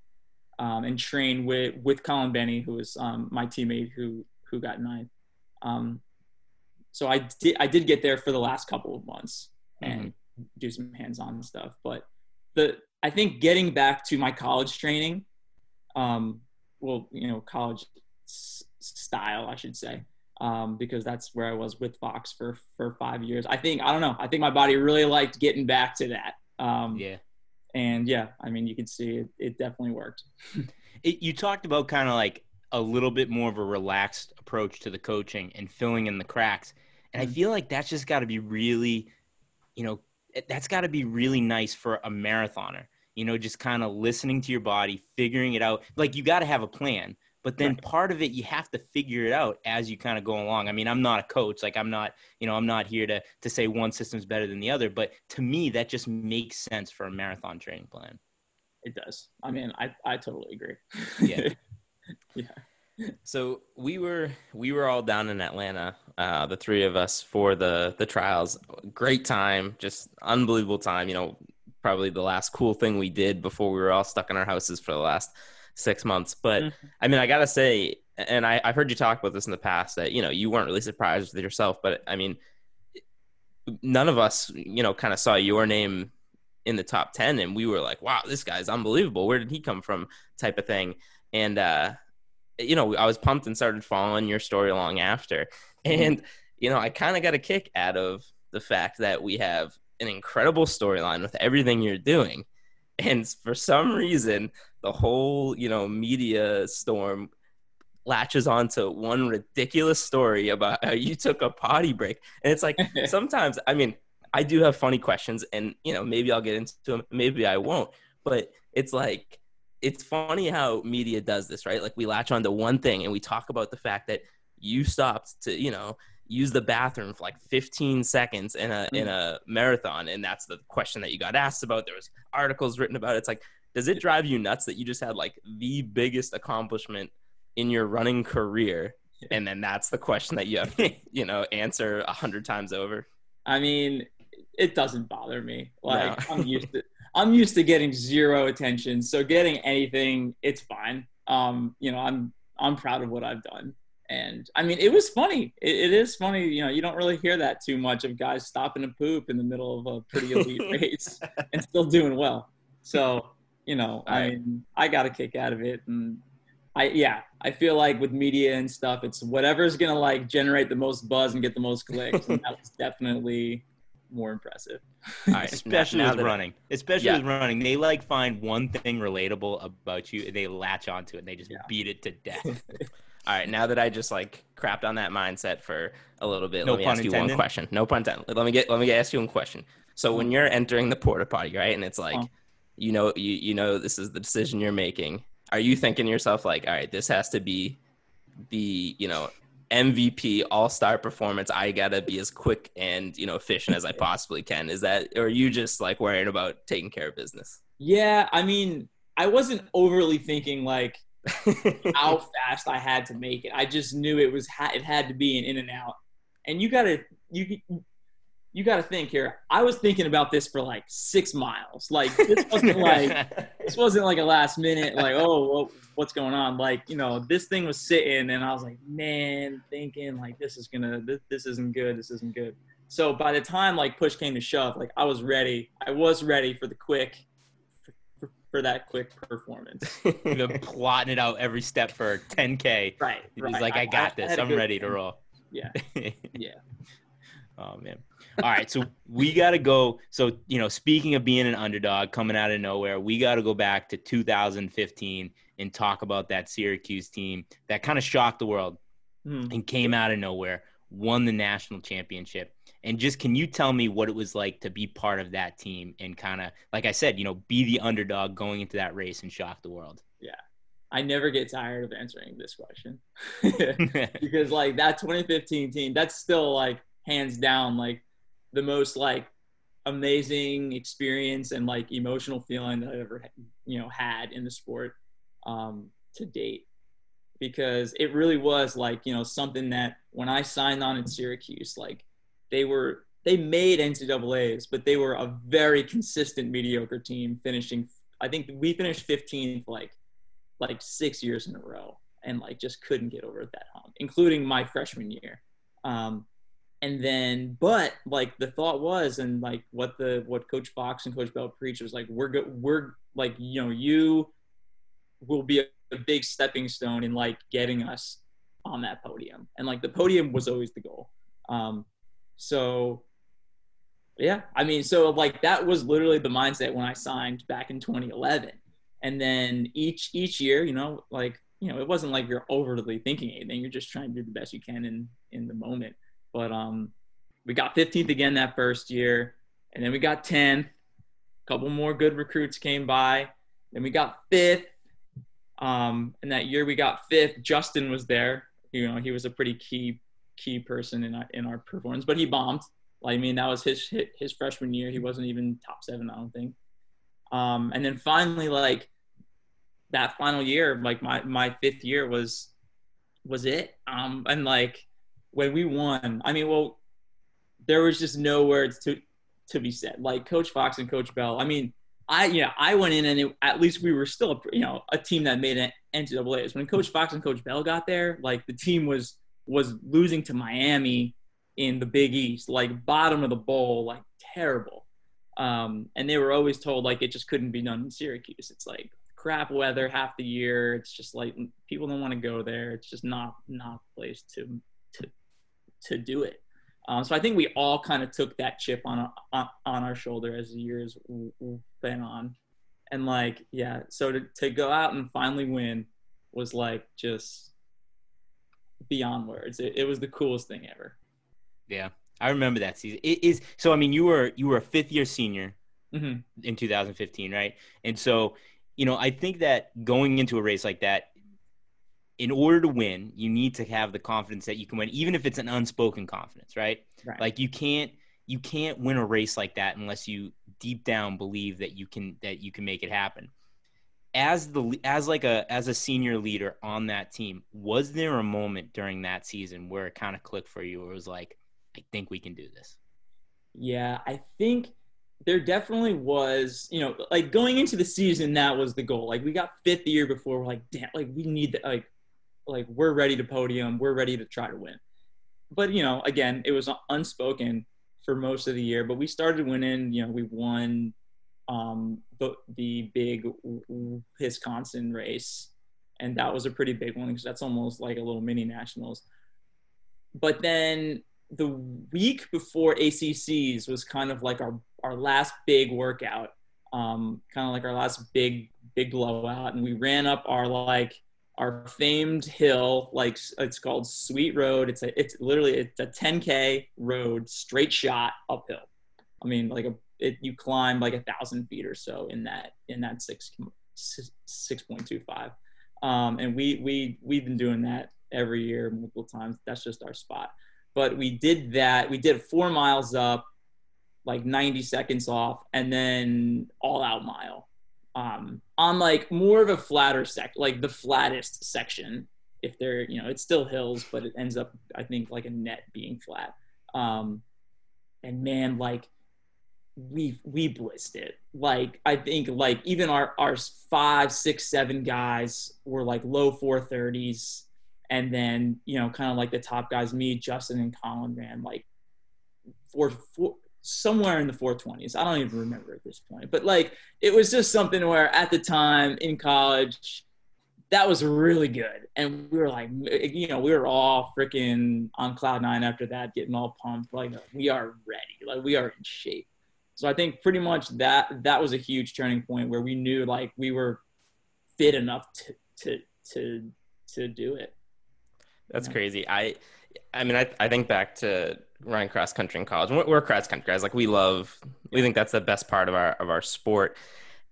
um, and train with with Colin Bennie, who was um, my teammate who who got ninth. Um, so I did I did get there for the last couple of months, and mm-hmm. do some hands-on stuff. But the I think getting back to my college training, um, well, you know, college s- style, I should say, um, because that's where I was with Fox for for five years. I think I don't know. I think my body really liked getting back to that. Um, yeah. And yeah, I mean, you can see it. It definitely worked. it, you talked about kind of like a little bit more of a relaxed approach to the coaching and filling in the cracks. And I mm-hmm. feel like that's just got to be really you know, that's got to be really nice for a marathoner. You know, just kind of listening to your body, figuring it out. Like you got to have a plan, but then right. part of it you have to figure it out as you kind of go along. I mean, I'm not a coach, like I'm not, you know, I'm not here to to say one system's better than the other, but to me that just makes sense for a marathon training plan. It does. I mean, I I totally agree. Yeah. yeah so we were we were all down in Atlanta, uh, the three of us for the the trials. Great time, just unbelievable time. You know, probably the last cool thing we did before we were all stuck in our houses for the last six months. But mm-hmm. I mean, I gotta say, and I, I've heard you talk about this in the past that you know you weren't really surprised with yourself, but I mean, none of us, you know, kind of saw your name in the top 10 and we were like wow this guy's unbelievable where did he come from type of thing and uh you know, I was pumped and started following your story long after. Mm-hmm. And, you know, I kind of got a kick out of the fact that we have an incredible storyline with everything you're doing. And for some reason, the whole, you know, media storm latches onto one ridiculous story about how you took a potty break. And it's like sometimes, I mean, I do have funny questions and, you know, maybe I'll get into them, maybe I won't. But it's like it's funny how media does this, right? Like we latch on to one thing and we talk about the fact that you stopped to, you know, use the bathroom for like 15 seconds in a hmm. in a marathon and that's the question that you got asked about. There was articles written about it. It's like does it drive you nuts that you just had like the biggest accomplishment in your running career and then that's the question that you have to, you know, answer a hundred times over? I mean, it doesn't bother me. Like no. I'm used to I'm used to getting zero attention, so getting anything, it's fine. Um, you know, I'm I'm proud of what I've done, and I mean, it was funny. It, it is funny. You know, you don't really hear that too much of guys stopping to poop in the middle of a pretty elite race and still doing well. So, you know, I mean, I got a kick out of it, and I yeah, I feel like with media and stuff, it's whatever's gonna like generate the most buzz and get the most clicks, and that was definitely more impressive. Right, especially now- now with running. Especially Yeah. with running, they like find one thing relatable about you, and they latch onto it, and they just Yeah. beat it to death. All right, now that I just like crapped on that mindset for a little bit, No let me ask you one question. No pun intended. Let me get let me get ask you one question. So when you're entering the porta potty, right, and it's like, Uh-huh. you know, you you know this is the decision you're making. Are you thinking to yourself like, all right, this has to be the you know MVP All Star performance? I gotta be as quick and you know efficient as I possibly can. Is that, or are you just like worrying about taking care of business? Yeah, I mean, I wasn't overly thinking like how fast I had to make it. I just knew it was ha- it had to be an in and out. And you gotta you you gotta think here. I was thinking about this for like six miles. Like this wasn't like this wasn't like a last minute like oh well, what's going on like you know this thing was sitting and i was like man thinking like this is gonna this, this isn't good this isn't good so by the time like push came to shove like i was ready i was ready for the quick for, for that quick performance You've plotting it out every step for 10k. right He's right. like, I got this. had a I'm good ready to roll. yeah yeah Oh man. All right, so we got to go. So you know, speaking of being an underdog coming out of nowhere, we got to go back to 2015 and talk about that Syracuse team that kind of shocked the world Hmm. and came out of nowhere, won the national championship. And just can you tell me what it was like to be part of that team and kind of, like I said, you know, be the underdog going into that race and shock the world? Yeah. I never get tired of answering this question because like that 2015 team that's still like hands down like the most like amazing experience and like emotional feeling that i ever you know had in the sport um to date because it really was like you know something that when i signed on in syracuse like they were they made ncaa's but they were a very consistent mediocre team finishing i think we finished 15th like like six years in a row and like just couldn't get over that hump, including my freshman year. Um, and then, but like the thought was, and like what the what Coach Fox and Coach Bell preached was like, we're go- we're like you know you will be a, a big stepping stone in like getting us on that podium, and like the podium was always the goal. Um, so yeah, I mean, so like that was literally the mindset when I signed back in 2011 and then each each year you know like you know it wasn't like you're overly thinking anything. You're just trying to do the best you can in in the moment but um we got 15th again that first year and then we got 10th a couple more good recruits came by. Then we got fifth. Um and that year we got fifth. Justyn was there. You know he was a pretty key key person in our in our performance but he bombed. Like, i mean that was his his freshman year. He wasn't even top seven i don't think. Um, and then finally, like that final year, like my my fifth year was was it. Um, and like when we won, I mean, well, there was just no words to to be said. Like Coach Fox and Coach Bell. I mean, I yeah, I went in and it, at least we were still a, you know a team that made it NCAA's. When Coach Fox and Coach Bell got there, like the team was was losing to Miami in the Big East, like bottom of the bowl, like terrible. Um, and they were always told like it just couldn't be done in Syracuse. It's like crap weather half the year. It's just like people don't want to go there. It's just not not a place to to do it. Um, so I think we all kind of took that chip on our, on, on our shoulder as the years went on, and like yeah, so to to go out and finally win was like just beyond words. It, it was the coolest thing ever. Yeah, I remember that season. It is so. I mean, you were you were a fifth year senior hmm in 2015, right? And so, you know, I think that going into a race like that, in order to win, you need to have the confidence that you can win, even if it's an unspoken confidence, right? Right. Like you can't you can't win a race like that unless you deep down believe that you can that you can make it happen. As the as like a as a senior leader on that team, was there a moment during that season where it kind of clicked for you, or it was like, I think we can do this? Yeah, I think there definitely was, you know, like going into the season, that was the goal. Like we got fifth the year before, we're like, damn, like we need that, like, like we're ready to podium, we're ready to try to win. But you know, again, it was unspoken for most of the year. But we started winning. You know, we won um, the the big Wisconsin race, and that was a pretty big one because that's almost like a little mini nationals. But then the week before ACCs was kind of like our our last big workout, um, kind of like our last big big blowout, and we ran up our like our famed hill, like it's called Sweet Road. It's a it's literally it's a 10k road, straight shot uphill. I mean, like a it, you climb like a thousand feet or so in that in that six six point two five. Um, and we we we've been doing that every year multiple times. That's just our spot. But we did that. We did four miles up, like 90 seconds off, and then all out mile. Um, on like more of a flatter sec, like the flattest section. If they're, you know, it's still hills, but it ends up, I think, like a net being flat. Um, and man, like we we blitzed it. Like I think like even our our five, six, seven guys were like low four thirties, and then you know kind of like the top guys, me, Justyn, and Colin ran like four four somewhere in the 420s. I don't even remember at this point, but like it was just something where at the time in college. That was really good, and we were like, you know, we were all freaking on cloud nine after that, getting all pumped. Like, we are ready, like we are in shape so I think pretty much that that was a huge turning point where we knew like we were fit enough to to to to do it. That's yeah. crazy. I I mean I I think back to running cross country in college. We're, we're cross country guys. Like we love we think that's the best part of our of our sport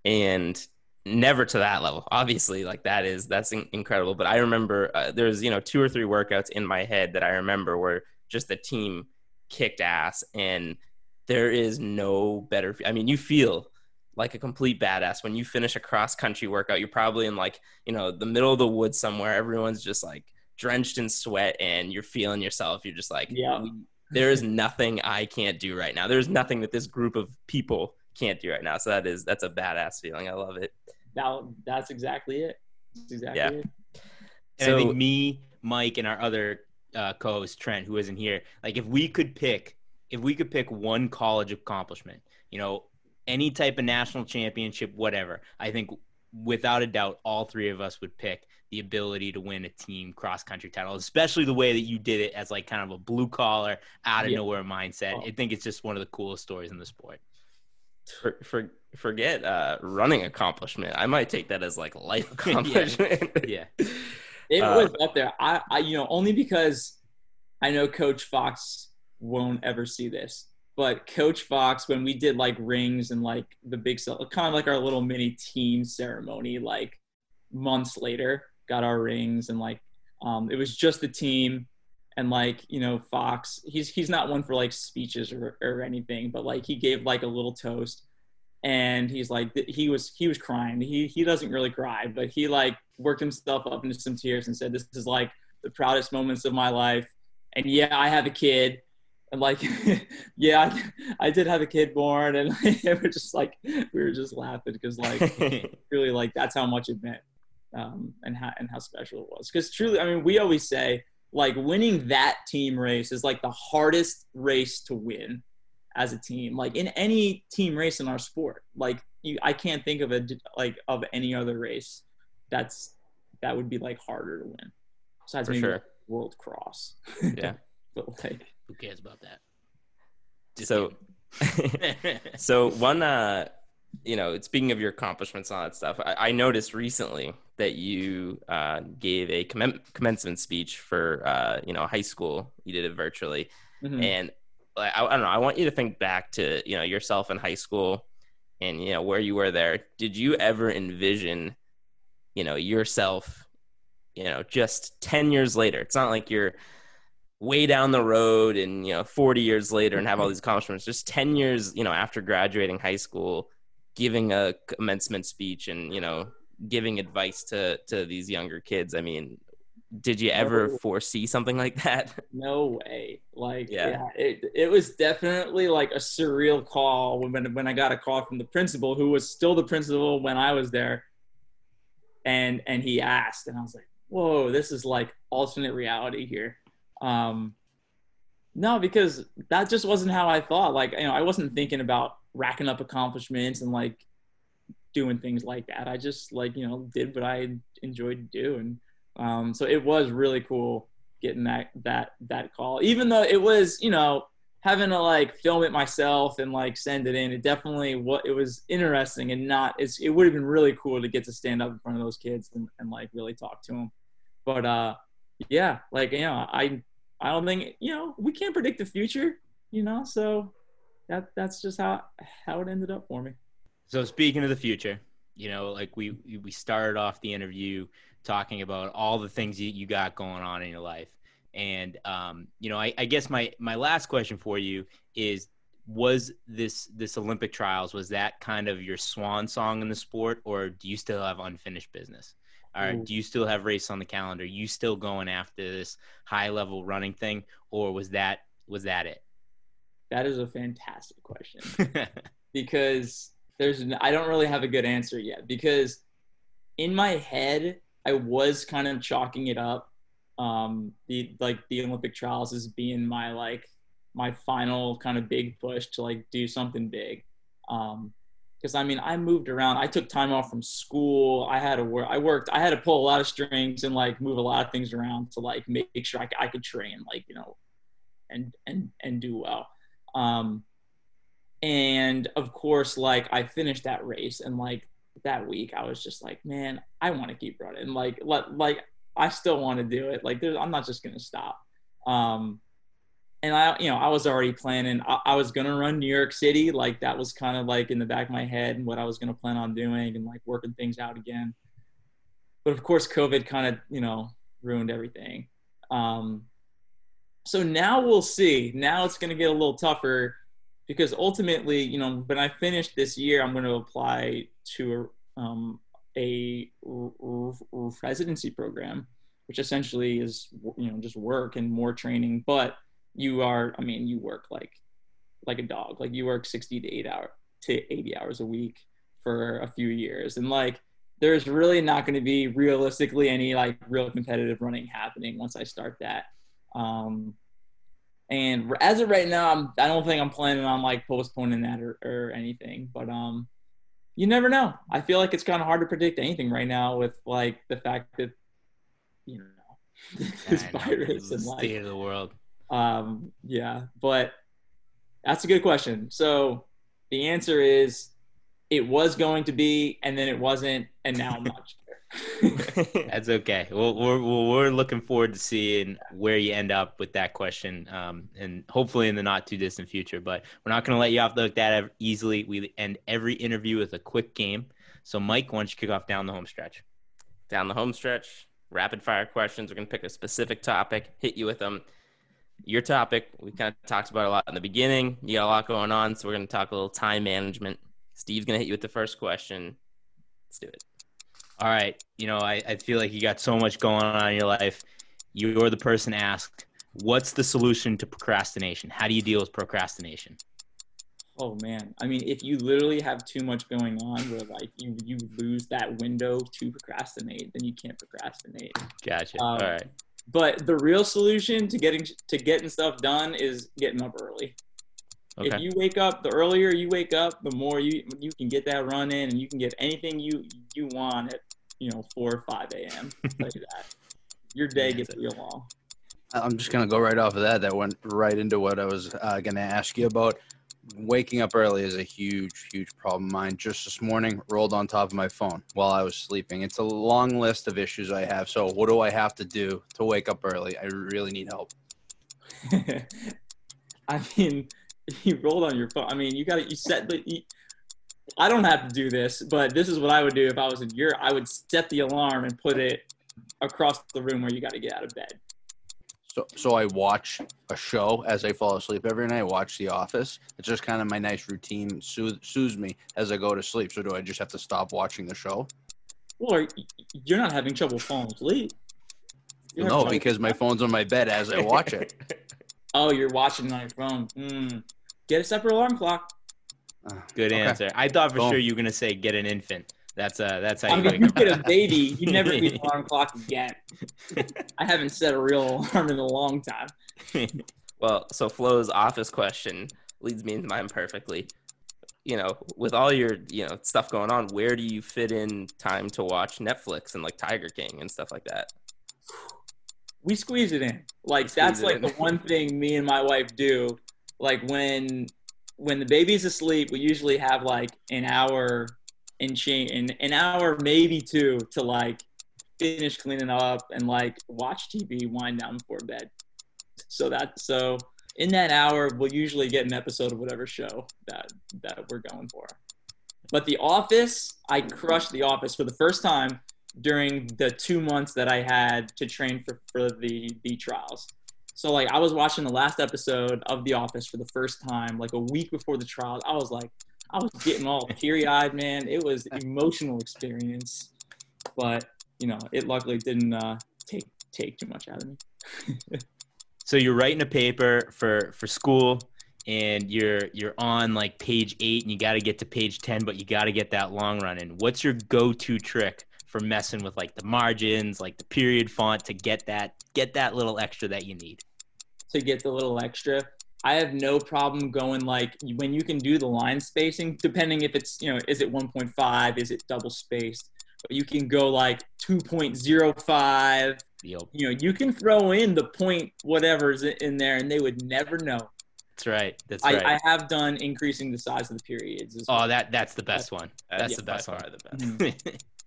and never to that level obviously like that is that's incredible but i remember uh, there's you know two or three workouts in my head that i remember where just the team kicked ass and there is no better. I mean, you feel like a complete badass when you finish a cross country workout. You're probably in like you know the middle of the woods somewhere. Everyone's just like drenched in sweat, and you're feeling yourself. You're just like, yeah. There is nothing I can't do right now. There's nothing that this group of people can't do right now. So that is that's a badass feeling. I love it. That that's exactly it. That's exactly yeah. it. And so, I think me, Mike, and our other uh, co-host Trent, who isn't here, like if we could pick if we could pick one college accomplishment, you know, any type of national championship, whatever, I think without a doubt, all three of us would pick the ability to win a team cross country title, especially the way that you did it as like kind of a blue collar, out of yeah. nowhere mindset. Oh. I think it's just one of the coolest stories in the sport. For, for forget uh, running accomplishment. I might take that as like life accomplishment. yeah. yeah. It uh, was up there. I, I, you know, only because I know Coach Fox won't ever see this. But Coach Fox, when we did like rings and like the big, kind of like our little mini team ceremony, like months later, got our rings and like um, it was just the team and like you know Fox, he's he's not one for like speeches or or anything, but like he gave like a little toast and he's like he was he was crying. He he doesn't really cry, but he like worked himself up into some tears and said, "This is like the proudest moments of my life." And yeah, I have a kid, and like yeah I, I, did have a kid born and like, we were just like we were just laughing because like really like that's how much it meant um, and how and how special it was. Because truly i mean we always say like winning that team race is like the hardest race to win as a team like in any team race in our sport. Like you i can't think of a like of any other race that's that would be like harder to win besides For maybe sure. world cross. Yeah. But like who cares about that? Just so, so one, uh, you know, speaking of your accomplishments and all that stuff, I, I noticed recently that you uh, gave a comm- commencement speech for, uh, you know, high school. You did it virtually, mm-hmm. and I, I don't know. I want you to think back to, you know, yourself in high school, and you know where you were there. Did you ever envision, you know, yourself, you know, just ten years later? It's not like you're way down the road and you know 40 years later and have all these accomplishments just 10 years you know after graduating high school giving a commencement speech and you know giving advice to to these younger kids i mean did you ever no. foresee something like that no way like yeah, yeah it, it was definitely like a surreal call when when i got a call from the principal who was still the principal when i was there and and he asked and i was like whoa this is like alternate reality here um, no, because that just wasn't how I thought. Like, you know, I wasn't thinking about racking up accomplishments and like doing things like that. I just like you know did what I enjoyed doing. um, so it was really cool getting that that that call. Even though it was you know having to like film it myself and like send it in, it definitely what it was interesting and not. It's it would have been really cool to get to stand up in front of those kids and, and like really talk to them. But uh, yeah, like you know I I don't think you know we can't predict the future, you know. So that that's just how how it ended up for me. So speaking of the future, you know, like we we started off the interview talking about all the things that you got going on in your life, and um, you know, I, I guess my my last question for you is was this this olympic trials was that kind of your swan song in the sport or do you still have unfinished business? Or do you still have race on the calendar? You still going after this high level running thing or was that was that it That is a fantastic question. because there's I don't really have a good answer yet. Because in my head I was kind of chalking it up um the like the Olympic trials as being my like my final kind of big push to like do something big. Um because I mean I moved around. I took time off from school. I had to work I worked I had to pull a lot of strings and like move a lot of things around to like make sure I could train like you know and and and do well um and of course like i finished that race and like that week i was just like man i want to keep running. Like let like i still want to do it. Like i'm not just gonna stop. Um and i you know i was already planning I, I was gonna run new york city. Like that was kind of like in the back of my head and what i was gonna plan on doing and like working things out again. But of course covid kind of you know ruined everything. Um so now we'll see now it's going to get a little tougher because ultimately, you know, when I finish this year, I'm going to apply to a, um, a r- residency program, which essentially is, you know, just work and more training. But you are, I mean, you work like like a dog. Like you work 60 to eight hour to 80 hours a week for a few years, and like there's really not going to be realistically any like real competitive running happening once I start that. Um, and as of right now, I'm, I don't think I'm planning on like postponing that or, or anything. But um, you never know. I feel like it's kind of hard to predict anything right now with like the fact that you know this know, virus the and state like of the world um, yeah. But that's a good question. So the answer is it was going to be, and then it wasn't, and now I'm not. That's okay. Well, we're we're looking forward to seeing where you end up with that question, um, and hopefully in the not too distant future. But we're not going to let you off the hook that easily. We end every interview with a quick game. So, Mike, why don't you kick off down the home stretch? down the home stretch, rapid fire questions. We're going to pick a specific topic, hit you with them. Your topic, we kind of talked about a lot in the beginning. You got a lot going on, so we're going to talk a little time management. Steve's going to hit you with the first question. Let's do it. All right. You know, I, I feel like you got so much going on in your life. You're the person asked, what's the solution to procrastination? How do you deal with procrastination? Oh man, I mean, if you literally have too much going on, where like you you lose that window to procrastinate, then you can't procrastinate. Gotcha. Um, All right. But the real solution to getting to getting stuff done is getting up early. Okay. If you wake up, the earlier you wake up, the more you you can get that run in, and you can get anything you you want at you know four or five a.m. I'll tell you that. Your day gets real long. I'm just gonna go right off of that. That went right into what I was uh, gonna ask you about. Waking up early is a huge, huge problem of mine. Just this morning, rolled on top of my phone while I was sleeping. It's a long list of issues I have. So, what do I have to do to wake up early? I really need help. I mean, you rolled on your phone. I mean, you got to you set the. I don't have to do this, but this is what I would do if I was in your. I would set the alarm and put it across the room where you got to get out of bed. So, so I watch a show as I fall asleep every night. I watch The Office. It's just kind of my nice routine, soothe, soothes me as I go to sleep. So, do I just have to stop watching the show? Or you're not having trouble falling asleep. You're No, because my phone's on my bed as I watch it. oh, you're watching on your phone. Mm. Get a separate alarm clock. Good Okay. answer. I thought for Boom. sure you were gonna say get an infant. That's uh that's how I you mean, you get a baby, you never need an alarm clock again. I haven't set a real alarm in a long time. Well, so Flo's office question leads me into mine perfectly. you know, with all your you know stuff going on, where do you fit in time to watch Netflix and like Tiger King and stuff like that? we squeeze it in. Like Squeeze that's like in. the one thing me and my wife do. Like when when the baby's asleep, we usually have like an hour and change, an, an hour maybe two to like finish cleaning up and like watch TV, wind down before bed. So that so in that hour, we'll usually get an episode of whatever show that that we're going for. But The Office, I crushed The Office for the first time during the two months that I had to train for, for the the trials. So like I was watching the last episode of The Office for the first time, like a week before the trial. I was like, I was getting all teary eyed, man. It was an emotional experience, but you know, it luckily didn't uh, take take too much out of me. So you're writing a paper for for school, and you're you're on like page eight, and you got to get to page ten, but you got to get that long run in. What's your go-to trick for messing with like the margins, like the period font, to get that get that little extra that you need? To get the little extra. I have no problem going like when you can do the line spacing, depending if it's, you know, is it 1.5, is it double spaced? But you can go like 2.05. Yep. You know, you can throw in the point whatever's in there and they would never know. That's right. That's I, right. I have done increasing the size of the periods as oh, well. oh, that that's the best one. That's yeah, the best one. the best.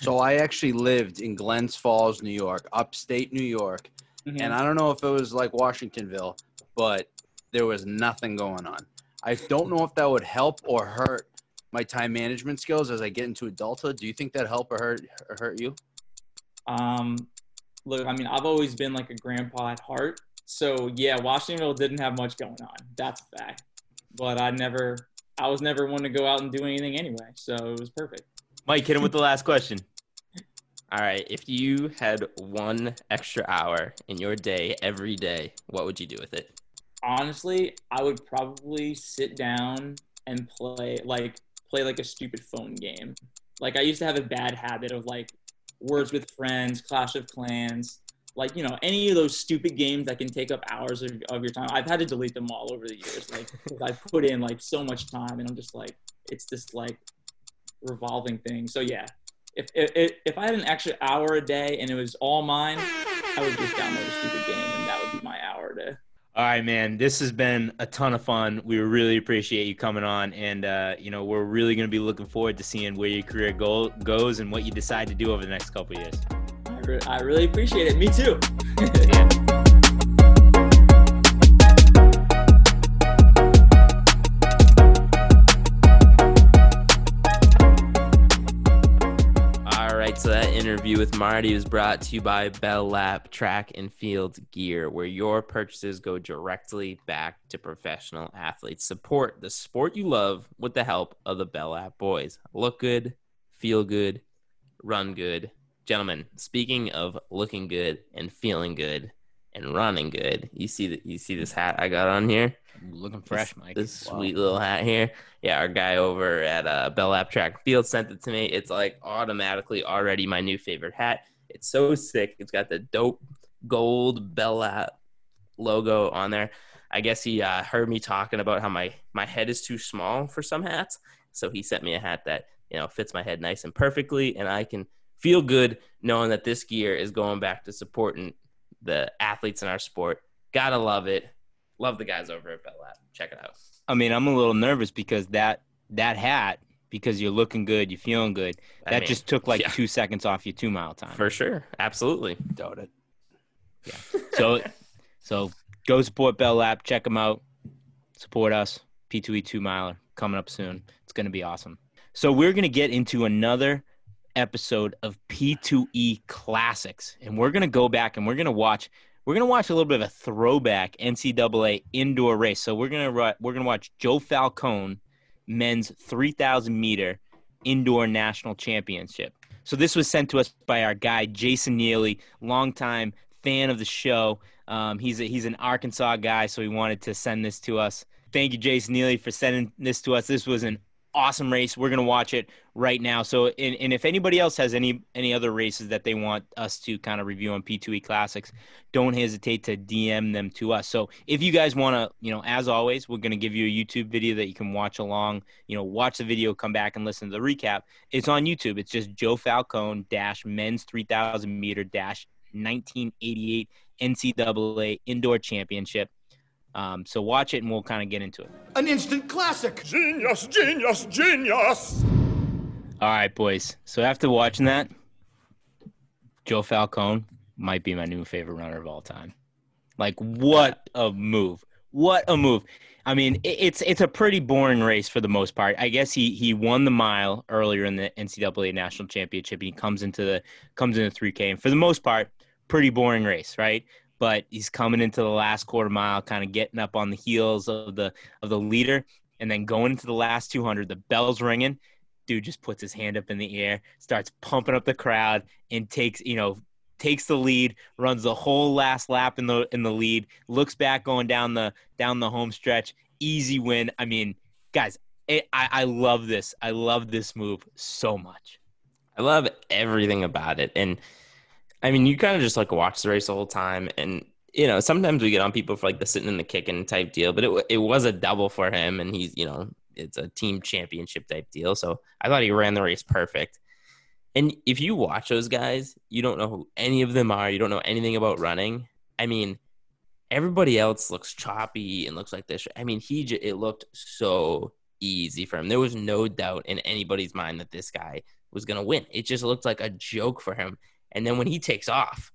So I actually lived in Glens Falls, New York, upstate New York, Mhm. and I don't know if it was like Washingtonville, but there was nothing going on. I don't know if that would help or hurt my time management skills as I get into adulthood. Do you think that help or hurt or hurt you? Um, look, I mean, I've always been like a grandpa at heart. So yeah, Washingtonville didn't have much going on. That's a fact. But I never, I was never one to go out and do anything anyway. So it was perfect. Mike, hit him with the last question. All right, if you had one extra hour in your day every day, what would you do with it? Honestly, I would probably sit down and play like play like a stupid phone game. Like I used to have a bad habit of like Words with Friends, Clash of Clans, like you know any of those stupid games that can take up hours of, of your time. I've had to delete them all over the years. Like I put in like so much time, and I'm just like it's this like revolving thing. So yeah, if if if I had an extra hour a day and it was all mine, I would just download a stupid game, and that would be my hour to All right, man. This has been a ton of fun. We really appreciate you coming on, and uh, you know we're really going to be looking forward to seeing where your career go- goes and what you decide to do over the next couple of years. I, re- I really appreciate it. Me too. All with Marty was brought to you by Bell Lap Track and Field Gear, where your purchases go directly back to professional athletes. Support the sport you love with the help of the Bell Lap boys. Look good, feel good, run good. Gentlemen, speaking of looking good and feeling good and running good, you see that you see this hat I got on here? Looking fresh, Mike. This Wow. sweet little hat here. Yeah, our guy over at uh, Bell Lap Track Field sent it to me. It's like automatically already my new favorite hat. It's so sick. It's got the dope gold Bell Lap logo on there. I guess he uh, heard me talking about how my my head is too small for some hats, so he sent me a hat that you know fits my head nice and perfectly, and I can feel good knowing that this gear is going back to supporting the athletes in our sport. Gotta love it. Love the guys over at Bell Lap. Check it out. I mean, I'm a little nervous because that that hat, because you're looking good, you're feeling good. I that mean, just took like yeah. two seconds off your two mile time. For sure. Absolutely. Doubt it. Yeah. So, so go support Bell Lap. Check them out. Support us. P2E two miler coming up soon. It's to be awesome. So we're to get into another episode of P2E classics, and we're going to go back and we're going to watch. We're to watch a little bit of a throwback NCAA indoor race. So we're going to we're to watch Joe Falcon men's 3,000 meter indoor national championship. So this was sent to us by our guy Jason Neely, longtime fan of the show. Um, he's a, he's an Arkansas guy, so he wanted to send this to us. Thank you, Jason Neely, for sending this to us. This was an awesome race. We're gonna watch it right now. So, and, and if anybody else has any any other races that they want us to kind of review on P2E Classics, don't hesitate to DM them to us. So, if you guys want to, you know, as always, we're gonna give you a YouTube video that you can watch along. You know, watch the video, come back and listen to the recap. It's on YouTube. It's just Joe Falcon dash men's 3000 meter dash 1988 NCAA Indoor Championship. Um, so watch it and we'll kind of get into it. An instant classic. Genius, genius, genius. All right, boys. So after watching that, Joe Falcon might be my new favorite runner of all time. Like, what a move! What a move! I mean, it's it's a pretty boring race for the most part. I guess he he won the mile earlier in the NCAA national championship, and he comes into the comes into three K, and for the most part, pretty boring race, right? But he's coming into the last quarter mile, kind of getting up on the heels of the of the leader, and then going into the last 200, the bell's ringing. Dude just puts his hand up in the air, starts pumping up the crowd, and takes you know takes the lead, runs the whole last lap in the in the lead, looks back going down the down the home stretch, easy win. I mean, guys, it, I I love this. I love this move so much. I love everything about it, and I mean, you kind of just like watch the race the whole time, and you know, sometimes we get on people for like the sitting in the kicking type deal, but it it was a double for him, and he's you know, it's a team championship type deal. So I thought he ran the race perfect. And if you watch those guys, you don't know who any of them are. You don't know anything about running. I mean, everybody else looks choppy and looks like this. I mean, he it looked so easy for him. There was no doubt in anybody's mind that this guy was going to win. It just looked like a joke for him. And then when he takes off,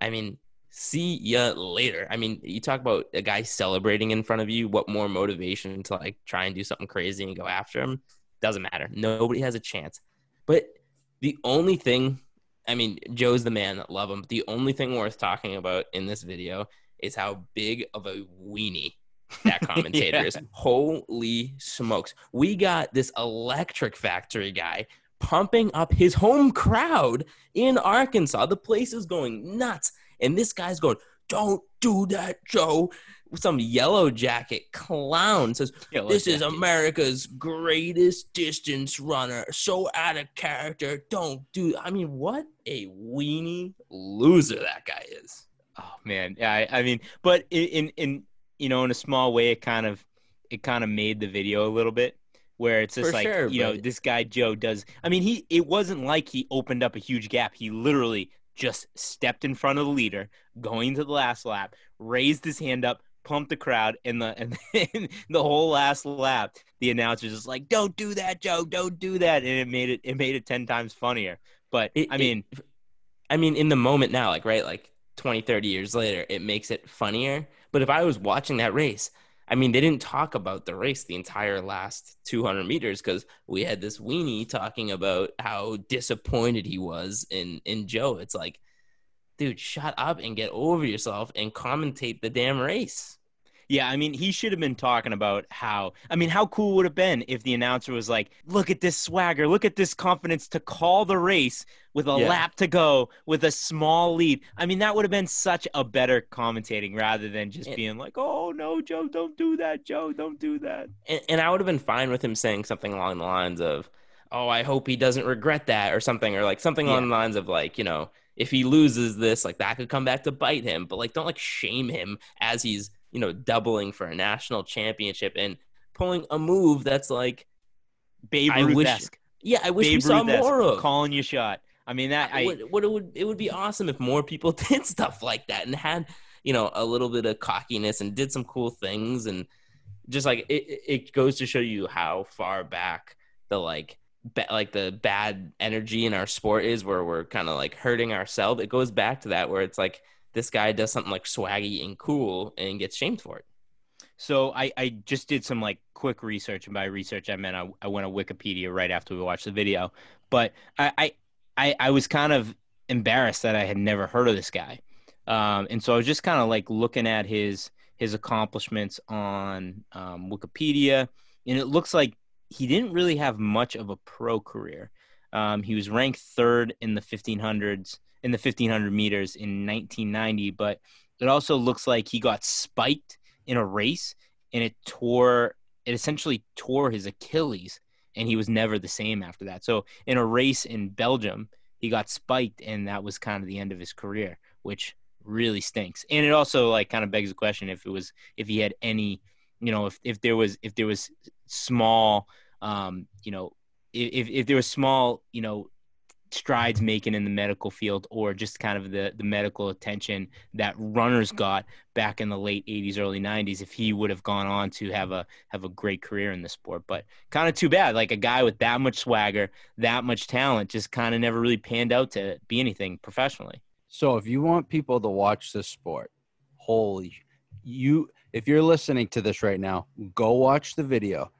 I mean, see ya later. I mean, you talk about a guy celebrating in front of you. What more motivation to like try and do something crazy and go after him? Doesn't matter. Nobody has a chance. But the only thing, I mean, Joe's the man. Love him. The only thing worth talking about in this video is how big of a weenie that commentator Yeah. is. Holy smokes. We got this electric factory guy pumping up his home crowd in Arkansas. The place is going nuts. And this guy's going, Don't do that, Joe. Some yellow jacket clown says, Yellow This is. America's greatest distance runner. So out of character. Don't do. I mean, what a weenie loser that guy is. Oh man, yeah. I, I mean, but in in you know, in a small way, it kind of it kind of made the video a little bit where it's just For like sure, you know but- this guy Joe does. I mean, he it wasn't like he opened up a huge gap. He literally just stepped in front of the leader, going to the last lap, raised his hand up, pumped the crowd, and the and then the whole last lap, the announcer just like, "Don't do that, Joe! Don't do that!" And it made it it made it ten times funnier. But It- I it- mean, I mean, in the moment now, like, right, like 20, 30 years later, it makes it funnier. But if I was watching that race, I mean, they didn't talk about the race the entire last 200 meters because we had this weenie talking about how disappointed he was in, in Joe. It's like, dude, shut up and get over yourself and commentate the damn race. Yeah, I mean, he should have been talking about how. I mean, how cool would have been if the announcer was like, "Look at this swagger, look at this confidence to call the race with a Yeah. lap to go, with a small lead." I mean, that would have been such a better commentating rather than just And- being like, "Oh no, Joe, don't do that, Joe, don't do that." and, and I would have been fine with him saying something along the lines of, "Oh, I hope he doesn't regret that," or something, or like something along the lines of like, you know, if he loses this, like that could come back to bite him. But like, don't like shame him as he's you know doubling for a national championship and pulling a move that's like, Babe Ruth-esque. yeah, I wish we saw more of. calling you shot. I mean, that I would, would, it would it would be awesome if more people did stuff like that and had you know a little bit of cockiness and did some cool things and just like it, it- it goes to show you how far back the like ba- like the bad energy in our sport is where we're kind of like hurting ourselves it goes back to that where it's like this guy does something like swaggy and cool and gets shamed for it So I, I just did some like quick research, and by research I meant I, I went to Wikipedia right after we watched the video. But I, I I I was kind of embarrassed that I had never heard of this guy, um, and so I was just kind of like looking at his his accomplishments on um, Wikipedia, and it looks like he didn't really have much of a pro career. Um, he was ranked third in the 1500s in the 1500 meters in 1990, but it also looks like he got spiked in a race and it tore it essentially tore his Achilles and he was never the same after that. So in a race in Belgium, he got spiked, and that was kind of the end of his career, which really stinks. And it also like kind of begs the question if it was if he had any, you know, if if there was if there was small, um, you know, if if there was small, you know, strides making in the medical field or just kind of the the medical attention that runners got back in the late 80s early 90s if he would have gone on to have a have a great career in the sport but kind of too bad like a guy with that much swagger that much talent just kind of never really panned out to be anything professionally So if you want people to watch this sport, holy you if you're listening to this right now, go watch the video.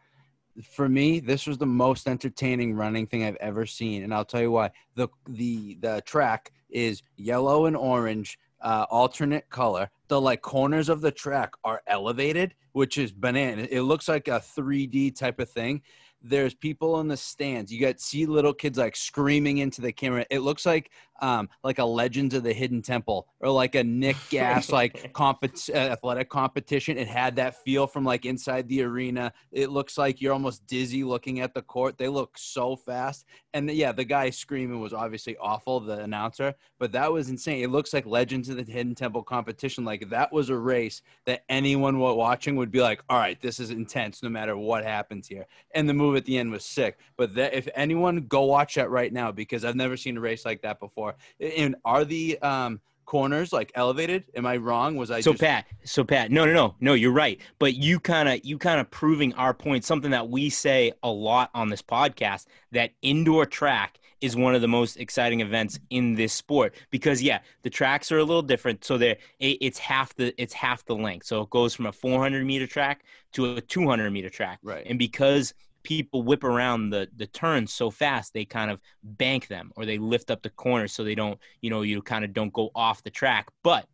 For me, this was the most entertaining running thing I've ever seen, and I'll tell you why. the the The track is yellow and orange, uh, alternate color. The like corners of the track are elevated, which is banana. It looks like a 3D type of thing. There's people in the stands. You got see little kids like screaming into the camera. It looks like um like a Legends of the Hidden Temple or like a Nick Gas like compet- uh, athletic competition. It had that feel from like inside the arena. It looks like you're almost dizzy looking at the court. They look so fast. And yeah, the guy screaming was obviously awful, the announcer, but that was insane. It looks like Legends of the Hidden Temple competition. Like that was a race that anyone watching would be like, all right, this is intense no matter what happens here. And the move at the end was sick. But that, if anyone go watch that right now because I've never seen a race like that before. And are the um, corners like elevated? Am I wrong? Was I so just, Pat, so Pat, no, no, no, no, you're right. But you kind of, you kind of proving our point, something that we say a lot on this podcast, that indoor track is one of the most exciting events in this sport because yeah, the tracks are a little different. So they're, it- it's half the, it's half the length. So it goes from a 400 meter track to a 200 meter track. Right. And because people whip around the the turns so fast they kind of bank them or they lift up the corners so they don't you know you kind of don't go off the track. But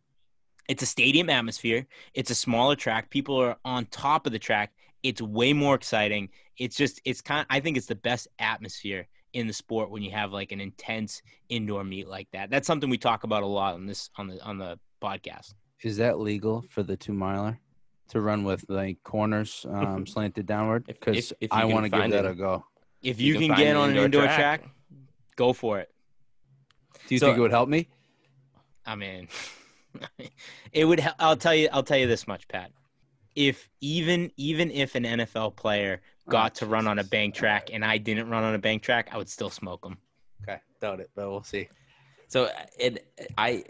it's a stadium atmosphere it's a smaller track people are on top of the track it's way more exciting. It's just it's kind i think it's the best atmosphere in the sport when you have like an intense indoor meet like that. That's something we talk about a lot on this on the on the podcast. Is that legal for the two miler to run with like corners um, slanted downward? Because if- if you I want to give find that it. a go. if You you, can can, get on an indoor indoor track. track go for it Do you So- think it would help me? I mean, it would. hel- I'll tell you. I'll tell you this much, Pat. If even even if an NFL player got to run on a bank track and I didn't run on a bank track, I would still smoke them. Okay, doubt it, but we'll see. So it, I,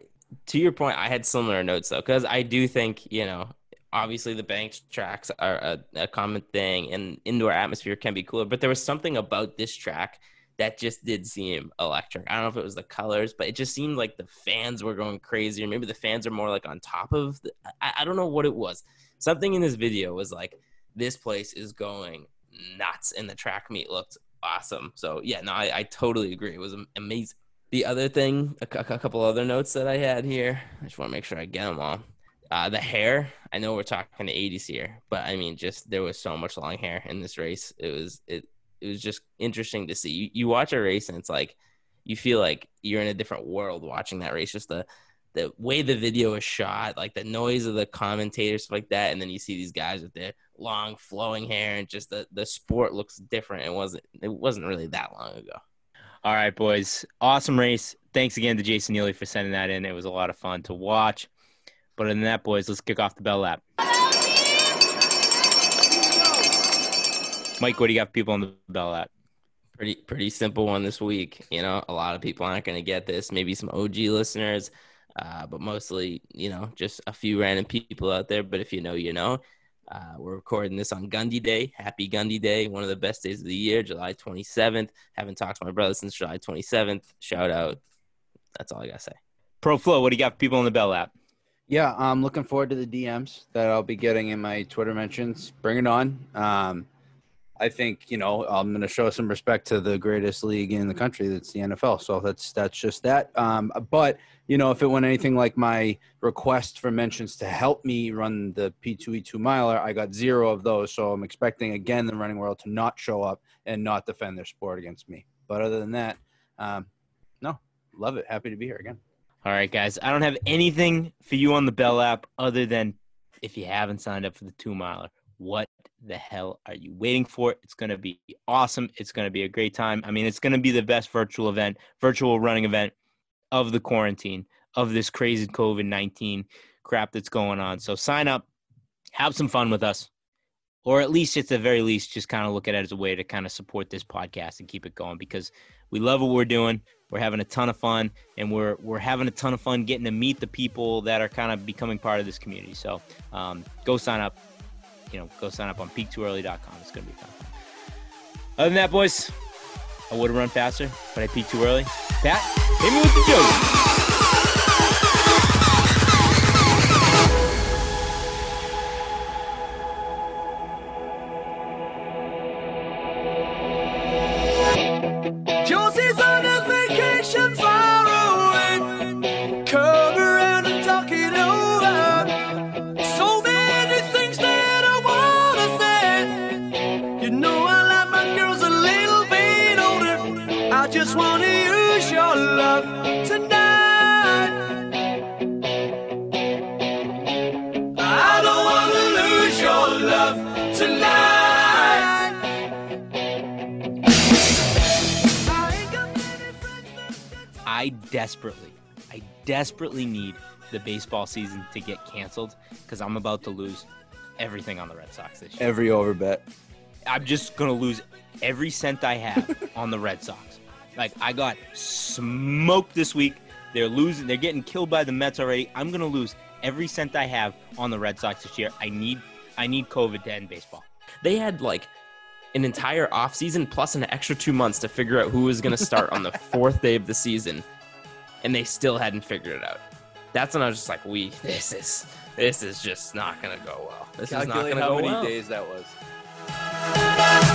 to your point, I had similar notes though, because I do think you know, obviously the banked tracks are a, a common thing, and indoor atmosphere can be cooler. But there was something about this track that just did seem electric. I don't know if it was the colors, but it just seemed like the fans were going crazy, or maybe the fans are more like on top of. The, I, I don't know what it was. Something in this video was like, this place is going nuts, and the track meet looked awesome. So yeah, no, I, I totally agree. It was amazing. The other thing, a, a couple other notes that I had here. I just want to make sure I get them all. Uh, the hair. I know we're talking the 80s here, but I mean, just there was so much long hair in this race. It was it it was just interesting to see. You, you watch a race and it's like you feel like you're in a different world watching that race. Just the the way the video is shot, like the noise of the commentators, like that, and then you see these guys with their long flowing hair, and just the the sport looks different. It wasn't it wasn't really that long ago. All right, boys. Awesome race. Thanks again to Jason Neely for sending that in. It was a lot of fun to watch. But other than that, boys, let's kick off the bell lap. Mike, what do you got for people on the bell lap? pretty pretty simple one this week. You know, a lot of people aren't going to get this. Maybe some OG listeners, uh, but mostly, you know, just a few random people out there. But if you know, you know. Uh, we're recording this on Gundy Day. Happy Gundy Day, one of the best days of the year, July 27th. Haven't talked to my brother since July 27th. Shout out. That's all I got to say. Pro Flo, what do you got for people on the bell lap? Yeah, I'm looking forward to the DMs that I'll be getting in my Twitter mentions. Bring it on. Um, I think you know I'm going to show some respect to the greatest league in the country. That's the NFL. So that's that's just that. Um, but you know, if it went anything like my request for mentions to help me run the P2E2 miler, I got zero of those. So I'm expecting again the running world to not show up and not defend their sport against me. But other than that, um, no, love it. Happy to be here again. All right, guys. I don't have anything for you on the bell lap other than if you haven't signed up for the two miler, what the hell are you waiting for? It's going to be awesome. It's going to be a great time. I mean, it's going to be the best virtual event, virtual running event of the quarantine, of this crazy COVID 19 crap that's going on. So sign up, have some fun with us, or at least, at the very least, just kind of look at it as a way to kind of support this podcast and keep it going because we love what we're doing. We're having a ton of fun, and we're we're having a ton of fun getting to meet the people that are kind of becoming part of this community. So um, go sign up. You know, go sign up on peaktooearly.com. It's gonna be fun. Other than that, boys, I would have run faster, but I peaked too early. Pat, hit me with the joke. Desperately, I desperately need the baseball season to get canceled because I'm about to lose everything on the Red Sox this year. Every over bet. I'm just gonna lose every cent I have on the Red Sox. Like I got smoked this week. They're losing. They're getting killed by the Mets already. I'm gonna lose every cent I have on the Red Sox this year. I need, I need COVID to end baseball. They had like an entire offseason plus an extra two months to figure out who was going to start on the fourth day of the season, and they still hadn't figured it out. That's when I was just like, "We, this is, this is just not to go well. This is not to how go many well." days that was.